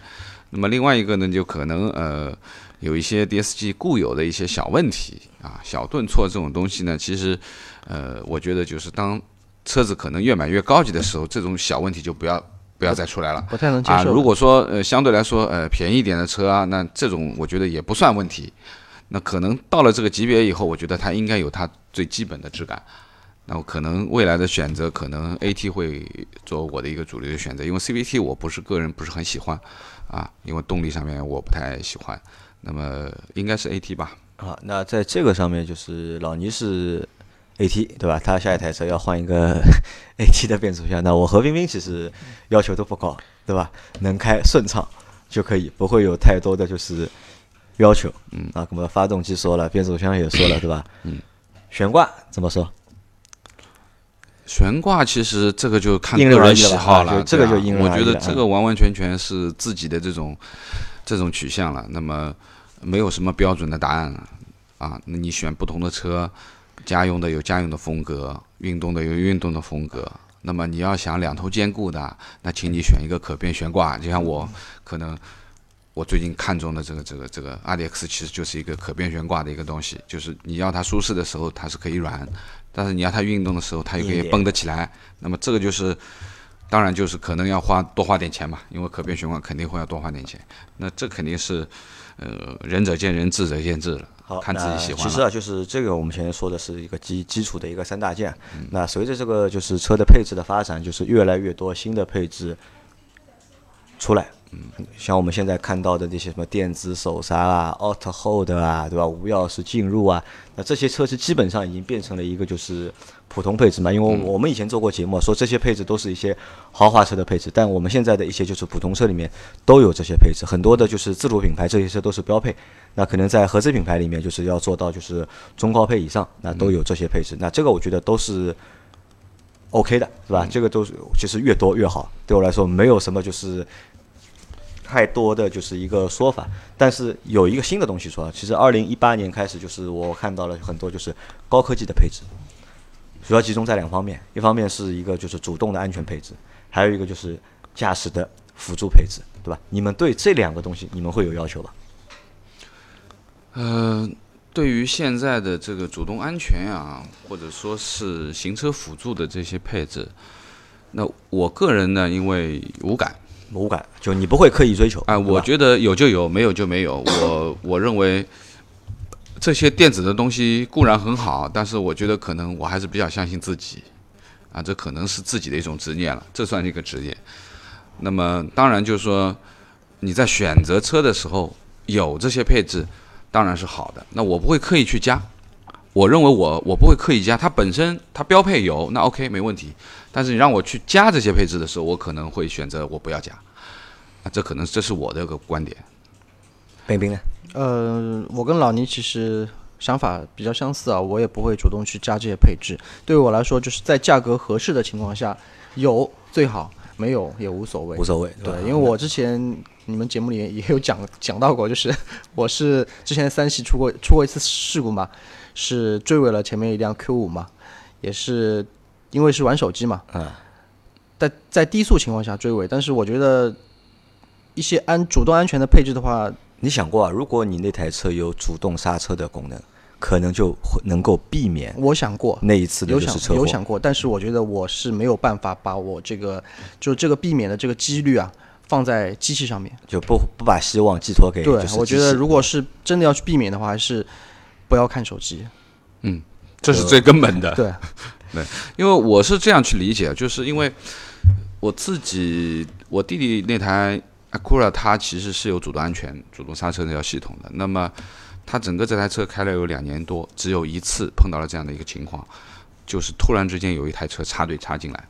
那么另外一个呢，就可能呃有一些 DSG 固有的一些小问题啊，小顿挫这种东西呢，其实呃，我觉得就是当车子可能越买越高级的时候，这种小问题就不要不要再出来了。不太能接啊，受。如果说呃相对来说呃便宜一点的车啊，那这种我觉得也不算问题。那可能到了这个级别以后，我觉得它应该有它最基本的质感。那我可能未来的选择，可能 AT 会做我的一个主流的选择，因为 CVT 我不是个人不是很喜欢啊，因为动力上面我不太喜欢。那么应该是 AT 吧？啊，那在这个上面就是老倪是 AT 对吧？他下一台车要换一个 AT 的变速箱，那我和冰冰其实要求都不高，对吧？能开顺畅就可以，不会有太多的就是要求。嗯啊，那么发动机说了，变速箱也说了，对吧？嗯，悬挂怎么说？悬挂其实这个就看因个人喜好了，这个就因人我觉得这个完完全全是自己的这种这种取向了。那么没有什么标准的答案了啊。那你选不同的车，家用的有家用的风格，运动的有运动的风格。那么你要想两头兼顾的，那请你选一个可变悬挂。就像我可能我最近看中的这个这个这个 RDX 其实就是一个可变悬挂的一个东西，就是你要它舒适的时候它是可以软，但是你要它运动的时候它又可以硬一点绷得起来。那么这个就是，当然就是可能要花多花点钱嘛，因为可变悬挂肯定会要多花点钱。那这肯定是，呃，仁者见仁，智者见智了，好，看自己喜欢。其实啊，就是这个我们前面说的是一个基基础的一个三大件。嗯那随着这个就是车的配置的发展，就是越来越多新的配置出来。嗯，像我们现在看到的那些什么电子手刹啊、Auto Hold 啊，对吧？无钥匙进入啊，那这些车是基本上已经变成了一个就是普通配置嘛。因为我们以前做过节目，说这些配置都是一些豪华车的配置，但我们现在的一些就是普通车里面都有这些配置，很多的就是自主品牌这些车都是标配。那可能在合资品牌里面，就是要做到就是中高配以上，那都有这些配置。那这个我觉得都是 OK 的，是吧？这个都是其实越多越好。对我来说，没有什么就是太多的就是一个说法。但是有一个新的东西出来，其实二零一八年开始，就是我看到了很多就是高科技的配置，主要集中在两方面，一方面是一个就是主动的安全配置，还有一个就是驾驶的辅助配置，对吧？你们对这两个东西，你们会有要求吧？呃，对于现在的这个主动安全啊，或者说是行车辅助的这些配置，那我个人呢，因为无感，无感，就你不会刻意追求哎，我觉得有就有，没有就没有。我 我认为这些电子的东西固然很好，但是我觉得可能我还是比较相信自己啊，这可能是自己的一种执念了，这算是一个执念。那么当然就是说你在选择车的时候有这些配置，当然是好的。那我不会刻意去加，我认为我我不会刻意加，它本身它标配有，那 OK 没问题。但是你让我去加这些配置的时候，我可能会选择我不要加。啊，这可能这是我的一个观点。冰冰呢？呃，我跟老倪其实想法比较相似啊，我也不会主动去加这些配置。对于我来说，就是在价格合适的情况下，有最好，没有也无所谓无。所谓，对吧，因为我之前你们节目里也有讲 讲到过，就是我是之前三系出过出过一次事故嘛，是追尾了前面一辆 Q 五嘛，也是因为是玩手机嘛，嗯，在在低速情况下追尾，但是我觉得一些安主动安全的配置的话，你想过啊，如果你那台车有主动刹车的功能，可能就会能够避免我想过，那一次的有想就是车祸。有想过，但是我觉得我是没有办法把我这个就这个避免的这个几率啊放在机器上面。就不不把希望寄托给对就，是我觉得机器如果是真的要去避免的话，还是不要看手机。嗯这是最根本的。对，对因为我是这样去理解，就是因为我自己，我弟弟那台 Acura 它其实是有主动安全、主动刹车那条系统的。那么他整个这台车开了有两年多，只有一次碰到了这样的一个情况，就是突然之间有一台车插队插进来。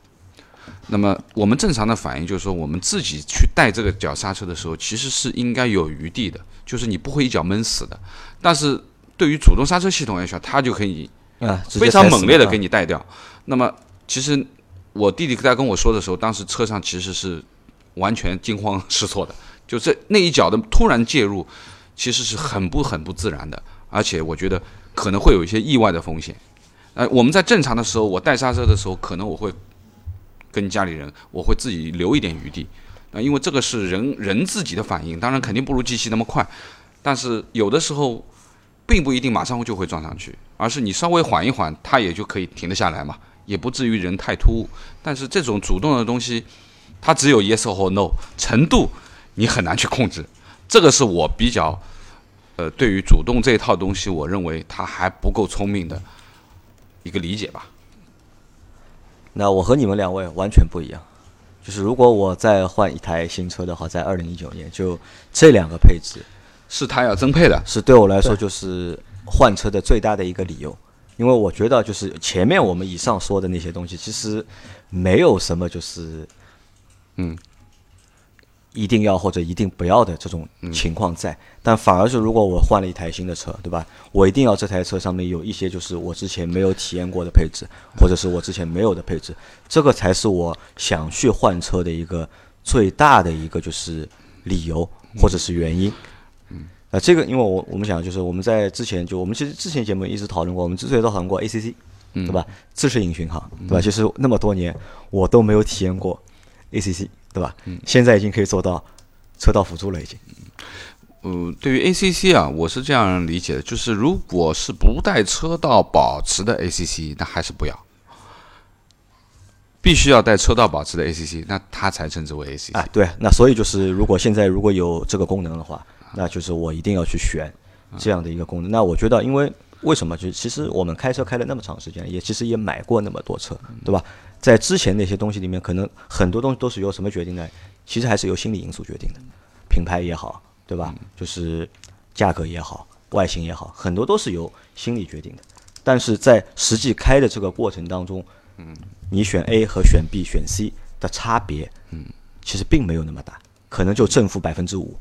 那么我们正常的反应就是说，我们自己去带这个脚刹车的时候，其实是应该有余地的，就是你不会一脚闷死的。但是对于主动刹车系统来说，它就可以啊，非常猛烈的给你带掉。那么其实我弟弟在跟我说的时候，当时车上其实是完全惊慌 失措的，就这那一脚的突然介入，其实是很不很不自然的，而且我觉得可能会有一些意外的风险。呃，我们在正常的时候，我带刹车的时候，可能我会跟家里人，我会自己留一点余地。啊，因为这个是人人自己的反应，当然肯定不如机器那么快，但是有的时候并不一定马上就会撞上去，而是你稍微缓一缓，它也就可以停得下来嘛，也不至于人太突兀。但是这种主动的东西，它只有 yes 或 no 程度，你很难去控制。这个是我比较，呃，对于主动这套东西，我认为它还不够聪明的一个理解吧。那我和你们两位完全不一样，就是如果我再换一台新车的话，在二零一九年，就这两个配置是他要增配的，是对我来说就是换车的最大的一个理由，因为我觉得就是前面我们以上说的那些东西，其实没有什么就是嗯。一定要或者一定不要的这种情况在，但反而是如果我换了一台新的车，对吧？我一定要这台车上面有一些就是我之前没有体验过的配置，或者是我之前没有的配置，这个才是我想去换车的一个最大的一个就是理由或者是原因。啊，这个因为我我们想就是我们在之前就我们其实之前节目一直讨论过，我们之前都讨论过 ACC，对吧？自适应巡航，对吧？其实那么多年我都没有体验过 ACC，对吧？现在已经可以做到车道辅助了，已经。呃，对于 ACC 啊，我是这样理解的，就是如果是不带车道保持的 ACC，那还是不要。必须要带车道保持的 ACC，那它才称之为 ACC。啊，对，那所以就是如果现在如果有这个功能的话，那就是我一定要去选这样的一个功能。那我觉得，因为为什么？就其实我们开车开了那么长时间，也其实也买过那么多车，对吧？在之前那些东西里面，可能很多东西都是由什么决定的？其实还是由心理因素决定的，品牌也好，对吧？就是价格也好，外形也好，很多都是由心理决定的。但是在实际开的这个过程当中，嗯，你选 A 和选 B、选 C 的差别，嗯，其实并没有那么大，可能就正负百分之五，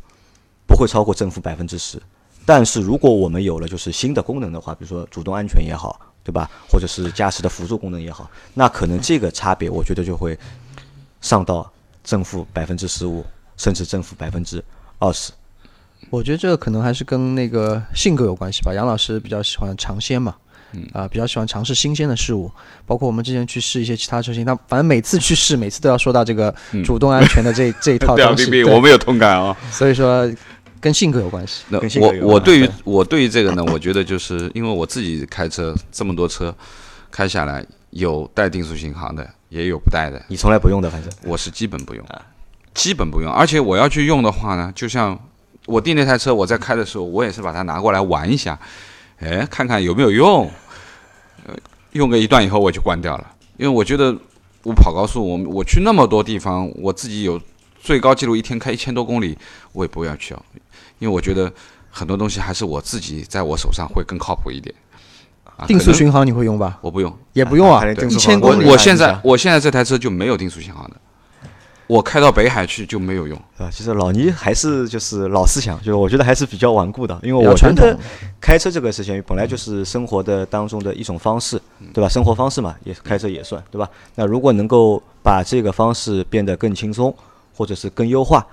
不会超过正负百分之十。但是如果我们有了就是新的功能的话，比如说主动安全也好，对吧？或者是驾驶的辅助功能也好，那可能这个差别我觉得就会上到正负百分之十五，甚至正负百分之二十。我觉得这个可能还是跟那个性格有关系吧。杨老师比较喜欢尝鲜嘛，啊、比较喜欢尝试新鲜的事物。包括我们之前去试一些其他车型，他反正每次去试，每次都要说到这个主动安全的这、这一套我们有同感啊。所以说跟性格有关系。那我我对于我对于这个呢，我觉得就是因为我自己开车这么多车开下来，有带定速巡航的，也有不带的，你从来不用的，反正我是基本不用，基本不用。而且我要去用的话呢，就像我订那台车，我在开的时候，我也是把它拿过来玩一下，哎，看看有没有用。呃，用个一段以后我就关掉了，因为我觉得我跑高速，我我去那么多地方，我自己有最高记录一天开一千多公里，我也不要去哦，因为我觉得很多东西还是我自己在我手上会更靠谱一点。啊定速巡航你会用吧？我不用，也不用啊一千公里。我我现在我现在这台车就没有定速巡航的，我开到北海去就没有用。对吧？其实老倪还是就是老思想，就是我觉得还是比较顽固的，因为我觉得开车这个事情本来就是生活的当中的一种方式，对吧？生活方式嘛，也开车也算，对吧？那如果能够把这个方式变得更轻松，或者是更优化，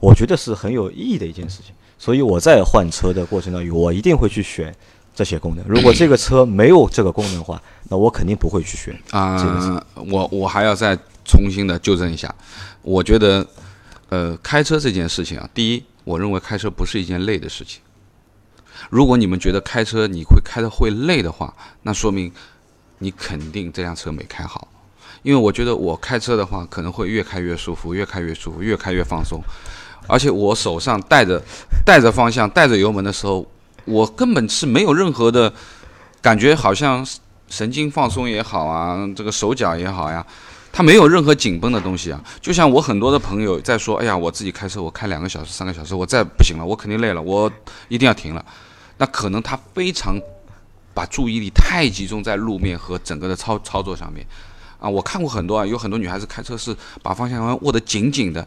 我觉得是很有意义的一件事情。所以我在换车的过程当中，我一定会去选这些功能。如果这个车没有这个功能的话，那我肯定不会去选。啊、我我还要再重新的纠正一下，我觉得，呃，开车这件事情啊，第一，我认为开车不是一件累的事情。如果你们觉得开车你会开的会累的话，那说明你肯定这辆车没开好。因为我觉得我开车的话，可能会越开越舒服，越开越舒服，越开越放松。而且我手上带着带着方向、带着油门的时候，我根本是没有任何的感觉，好像神经放松也好啊，这个手脚也好呀，它没有任何紧绷的东西啊。就像我很多的朋友在说，哎呀，我自己开车，我开两个小时、三个小时，我再不行了，我肯定累了，我一定要停了。那可能他非常把注意力太集中在路面和整个的操操作上面，啊，我看过很多啊，有很多女孩子开车是把方向盘握得紧紧的，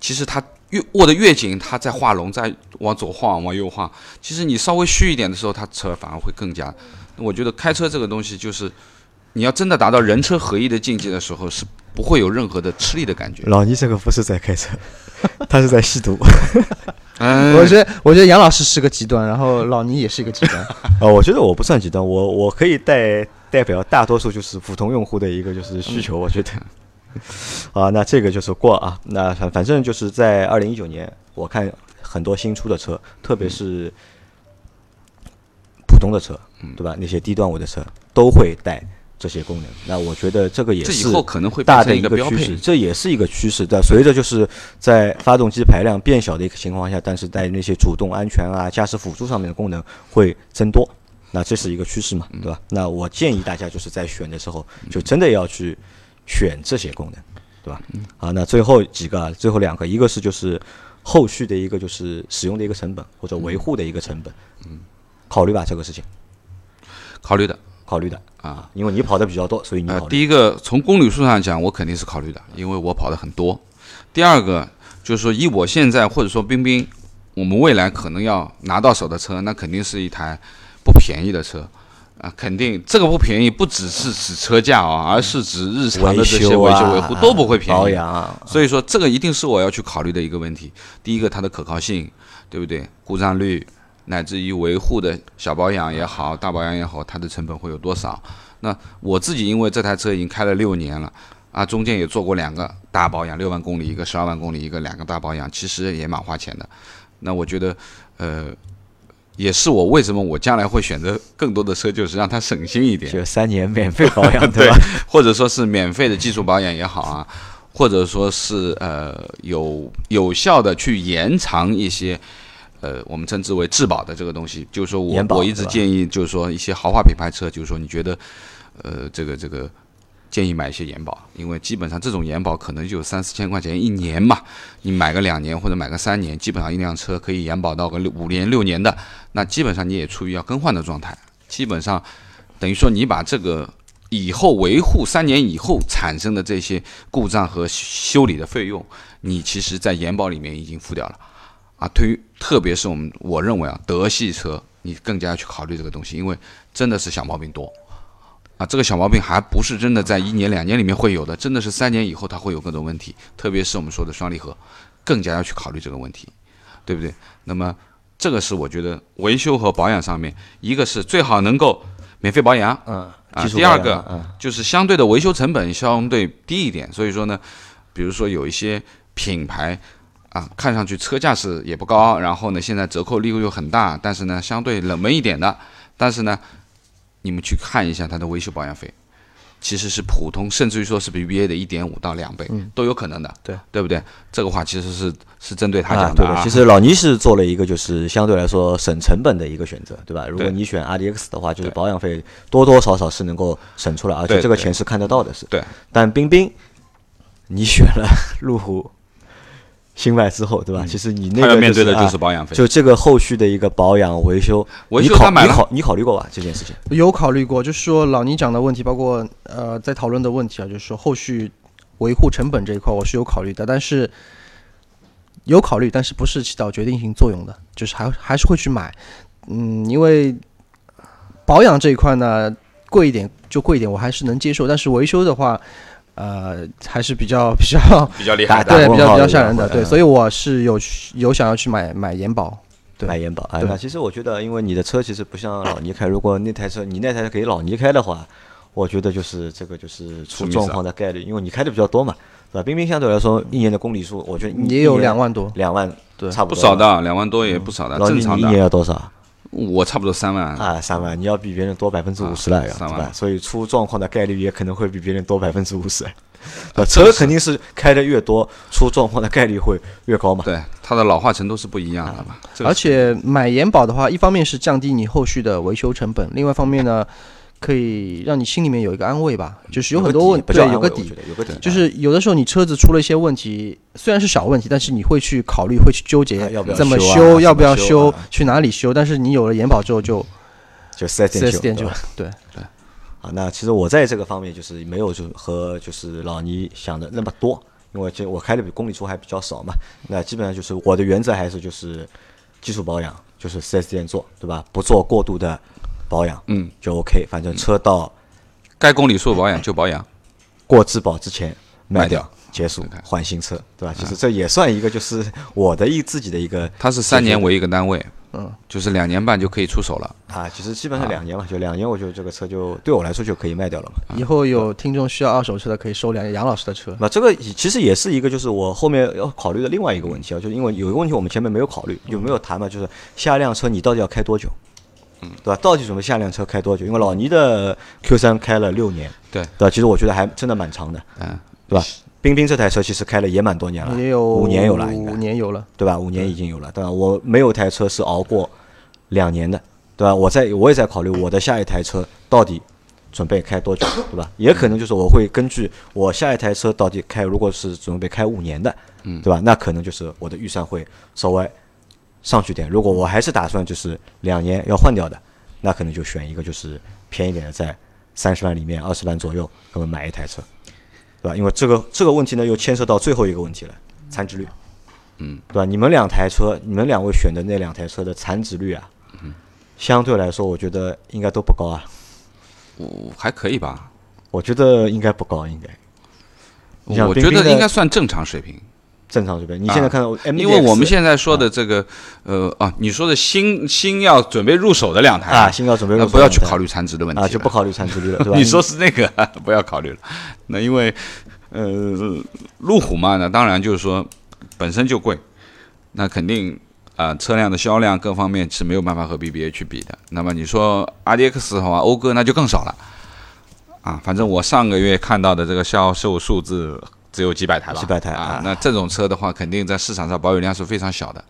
其实她越握得越紧，它在画龙，在往左晃，往右晃。其实你稍微虚一点的时候，它车反而会更加。我觉得开车这个东西就是。你要真的达到人车合一的境界的时候，是不会有任何的吃力的感觉。老倪这个不是在开车，他是在吸毒。嗯 我觉得，我觉得杨老师是个极端，然后老倪也是一个极端。啊，我觉得我不算极端，我我可以代代表大多数就是普通用户的一个就是需求。我觉得，啊，那这个就是过啊。那反反正就是在二零一九年，我看很多新出的车，特别是普通的车，对吧？那些低端位的车都会带。这些功能，那我觉得这个也是大的一个趋势，这也是一个趋势。但随着就是在发动机排量变小的一个情况下，但是在那些主动安全啊、驾驶辅助上面的功能会增多，那这是一个趋势嘛，对吧？那我建议大家就是在选的时候，就真的要去选这些功能，对吧？好，那最后几个，最后两个，一个是就是后续的一个就是使用的一个成本或者维护的一个成本，嗯，考虑吧这个事情，考虑的。考虑的啊，因为你跑的比较多，所以你考虑。第一个从公里数上讲，我肯定是考虑的，因为我跑的很多。第二个就是说，以我现在或者说冰冰，我们未来可能要拿到手的车，那肯定是一台不便宜的车啊，肯定这个不便宜，不只是指车价啊，而是指日常的这些维修维护都不会便宜。保养，所以说这个一定是我要去考虑的一个问题。第一个，它的可靠性，对不对？故障率。乃至于维护的小保养也好，大保养也好，它的成本会有多少？那我自己因为这台车已经开了六年了，啊，中间也做过两个大保养，六万公里一个，十二万公里一个，两个大保养，其实也蛮花钱的。那我觉得，呃，也是我为什么我将来会选择更多的车，就是让它省心一点，就三年免费保养，对吧？或者说是免费的技术保养也好啊，或者说是呃有有效的去延长一些。呃，我们称之为质保的这个东西，就是说我我一直建议，就是说一些豪华品牌车，就是说你觉得，呃，这个这个建议买一些延保，因为基本上这种延保可能就三四千块钱一年嘛，你买个两年或者买个三年，基本上一辆车可以延保到个五年六年的，那基本上你也处于要更换的状态，基本上等于说你把这个以后维护三年以后产生的这些故障和修理的费用，你其实在延保里面已经付掉了。啊，对于特别是我们，我认为啊，德系车你更加要去考虑这个东西，因为真的是小毛病多，啊，这个小毛病还不是真的在一年两年里面会有的，真的是三年以后它会有各种问题，特别是我们说的双离合，更加要去考虑这个问题，对不对？那么这个是我觉得维修和保养上面，一个是最好能够免费保养，嗯，啊，第二个就是相对的维修成本相对低一点，所以说呢，比如说有一些品牌。啊，看上去车价是也不高，然后呢，现在折扣力度又很大，但是呢，相对冷门一点的，但是呢，你们去看一下它的维修保养费，其实是普通，甚至于说是比 BBA 的一点五到两倍都有可能的，对对不对？这个话其实是是针对他讲的。对，其实老倪是做了一个就是相对来说省成本的一个选择，对吧？如果你选 RDX 的话，就是保养费多多少少是能够省出来，而且这个钱是看得到的，是。对。但冰冰，你选了路虎。新外之后，对吧？其实你那个面对的就是保养费，就这个后续的一个保养维修，维修他买了，你考虑过吧？这件事情有考虑过，就是说老倪讲的问题，包括呃在讨论的问题啊，就是说后续维护成本这一块，我是有考虑的，但是有考虑，但是不是起到决定性作用的，就是还还是会去买，嗯，因为保养这一块呢，贵一点就贵一点，我还是能接受，但是维修的话。呃，还是比较 比较 比较厉害的，对，比较比较吓人的，对，所以我是有有想要去买买延保，买延保。哎，那其实我觉得，因为你的车其实不像老倪开，如果那台车你那台给老倪开的话，我觉得就是这个就是出状况的概率，因为你开的比较多嘛，对吧？冰冰相对来说一年的公里数，我觉得也有两万多，两万对，差不多不少的，两万多也不少的，正常的。一年要多少？我差不多三万啊，三万，你要比别人多百分之五十了，对吧？所以出状况的概率也可能会比别人多百分之五十。车肯定是开的越多，出状况的概率会越高嘛？对，它的老化程度是不一样的嘛。而且买延保的话，一方面是降低你后续的维修成本，另外一方面呢，可以让你心里面有一个安慰吧。就是有很多问，对，有个底，有个底。就是有的时候你车子出了一些问题，虽然是小问题，但是你会去考虑，会去纠结怎么修，要不要修，去哪里修。但是你有了延保之后，就就四 S 店就对对。啊，那其实我在这个方面就是没有就和就是老倪想的那么多，因为就我开的比公里数还比较少嘛。那基本上就是我的原则还是就是基础保养，就是四 S 店做，对吧？不做过度的保养，嗯，就 OK。反正车到该公里数保养就保养，过质保之前卖卖掉掉，结束换新车，对吧？其实这也算一个就是我的一自己的一个它是三年为一个单位，嗯，就是两年半就可以出手了。啊，其实基本上两年嘛，就两年，我觉得这个车就对我来说就可以卖掉了嘛。以后有听众需要二手车的，可以收两杨老师的车。那这个其实也是一个，就是我后面要考虑的另外一个问题啊，就是因为有一个问题我们前面没有考虑，有没有谈嘛？就是下一辆车你到底要开多久？嗯，对吧？到底准备下辆车开多久？因为老倪的 Q 三开了六年，对对吧？其实我觉得还真的蛮长的，嗯，对吧？冰冰这台车其实开了也蛮多年了，也有五年有了，应该五年有了。对吧？五年已经有了，对吧？我没有台车是熬过两年的，对吧？我在我也在考虑我的下一台车到底准备开多久，对吧？也可能就是我会根据我下一台车到底开，如果是准备开五年的，嗯，对吧？那可能就是我的预算会稍微上去点。如果我还是打算就是两年要换掉的，那可能就选一个就是便宜点的，在三十万里面二十万左右，那么买一台车，对吧？因为这个这个问题呢，又牵涉到最后一个问题了，残值率。嗯对吧？你们两台车，你们两位选的那两台车的残值率啊，嗯相对来说，我觉得应该都不高啊。我还可以吧，我觉得应该不高，应该。我觉得应该算正常水平。正常水平。你现在看到因为我们现在说的这个，呃啊，你说的新新要准备入手的两台啊，新要准备入那手不要去考虑残值的问题啊，就不考虑残值率了，对吧？你说是那个 不要考虑了，那因为呃，路虎嘛，那当然就是说本身就贵，那肯定啊、车辆的销量各方面是没有办法和 BBA 去比的。那么你说 RDX 的话，讴歌那就更少了啊。反正我上个月看到的这个销售数字只有几百台吧，几百台啊啊。那这种车的话，肯定在市场上保有量是非常小的。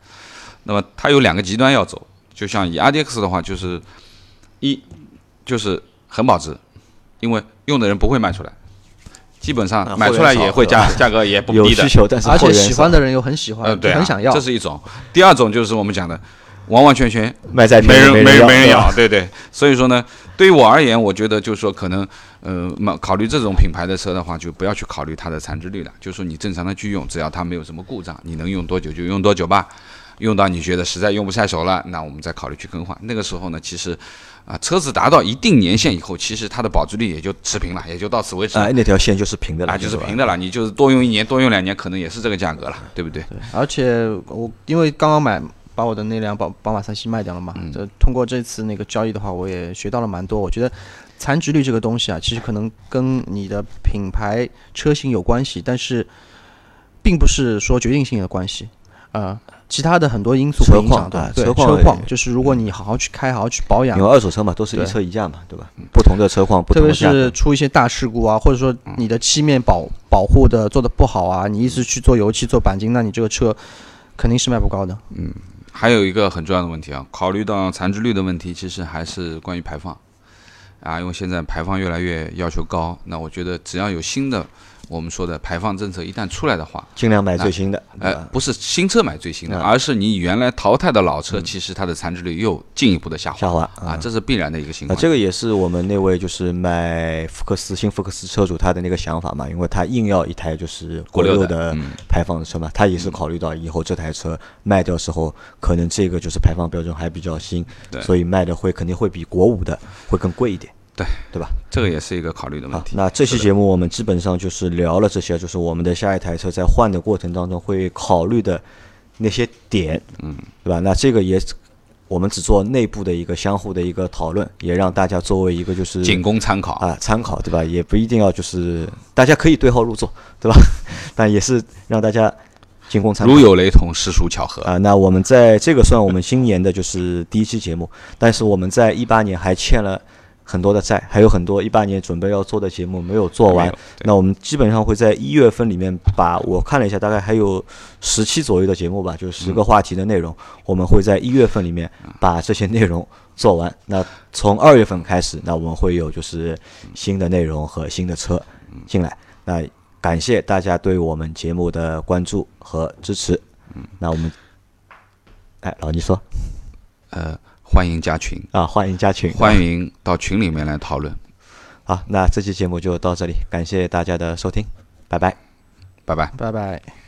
那么它有两个极端要走，就像以 RDX 的话，就是一就是很保值，因为用的人不会卖出来，基本啊上买出来也会价价格也不低的有需。求，但是而且喜欢的人又很喜欢，呃，对、啊，很想要这。是一种。第二种就是我们讲的，完完全全卖在没人没没人没人，要，对对。所以说呢，对于我而言，我觉得就是说，可能呃，嘛考虑这种品牌的车的话，就不要去考虑它的残值率了，就是说你正常的去用，只要它没有什么故障，你能用多久就用多久吧。用到你觉得实在用不下手了，那我们再考虑去更换。那个时候呢，其实啊，车子达到一定年限以后，其实它的保值率也就持平了，也就到此为止了。哎，那条线就是平的了，啊，就是平的了，你就是多用一年、多用两年，可能也是这个价格了，对不对？而且我因为刚刚买把我的那辆宝宝马三系卖掉了嘛，嗯这通过这次那个交易的话，我也学到了蛮多。我觉得残值率这个东西啊，其实可能跟你的品牌车型有关系，但是并不是说决定性的关系啊、其他的很多因素会影响到车况。对车况车况就是如果你好好去开，好好去保养因为，二手车嘛，都是一车一价嘛，对吧？不同的车况，不特别同的特别是出一些大事故啊，或者说你的漆面保保护的做的不好啊，你一直去做油漆、做钣金，那你这个车肯定是卖不高的。还有一个很重要的问题啊，考虑到残值率的问题，其实还是关于排放。啊，因为现在排放越来越要求高，那我觉得只要有新的我们说的排放政策一旦出来的话，尽量买最新的，对呃，不是新车买最新的，嗯而是你原来淘汰的老车，其实它的残值率又进一步的下滑。下滑啊，这是必然的一个情那况。这个也是我们那位就是买福克斯新福克斯车主他的那个想法嘛，因为他硬要一台就是国国六的排放的车嘛，他也是考虑到以后这台车卖掉时候，可能这个就是排放标准还比较新，对。所以卖的会肯定会比国五的会更贵一点，对对吧？这个也是一个考虑的问，题。那这期节目我们基本上就是聊了这些，就是我们的下一台车在换的过程当中会考虑的那些点，嗯，对吧？那这个也我们只做内部的一个相互的一个讨论，也让大家作为一个就是仅供参考。啊参考，对吧？也不一定要就是大家可以对号入座，对吧？但也是让大家仅供参考如。有雷同，实属巧合。啊，那我们在这个算我们今年的就是第一期节目，但是我们在一八年还欠了很多的债，还有很多一八年准备要做的节目没有做完那我们基本上会在一月份里面把我看了一下，大概还有十期左右的节目吧，就是十个话题的内容，我们会在一月份里面把这些内容做完。那从二月份开始，那我们会有就是新的内容和新的车进来。那感谢大家对我们节目的关注和支持。那我们，哎，老倪说呃，欢迎加群，啊，欢迎加群，欢迎到群里面来讨论。好，那这期节目就到这里，感谢大家的收听，拜拜。拜拜。拜拜。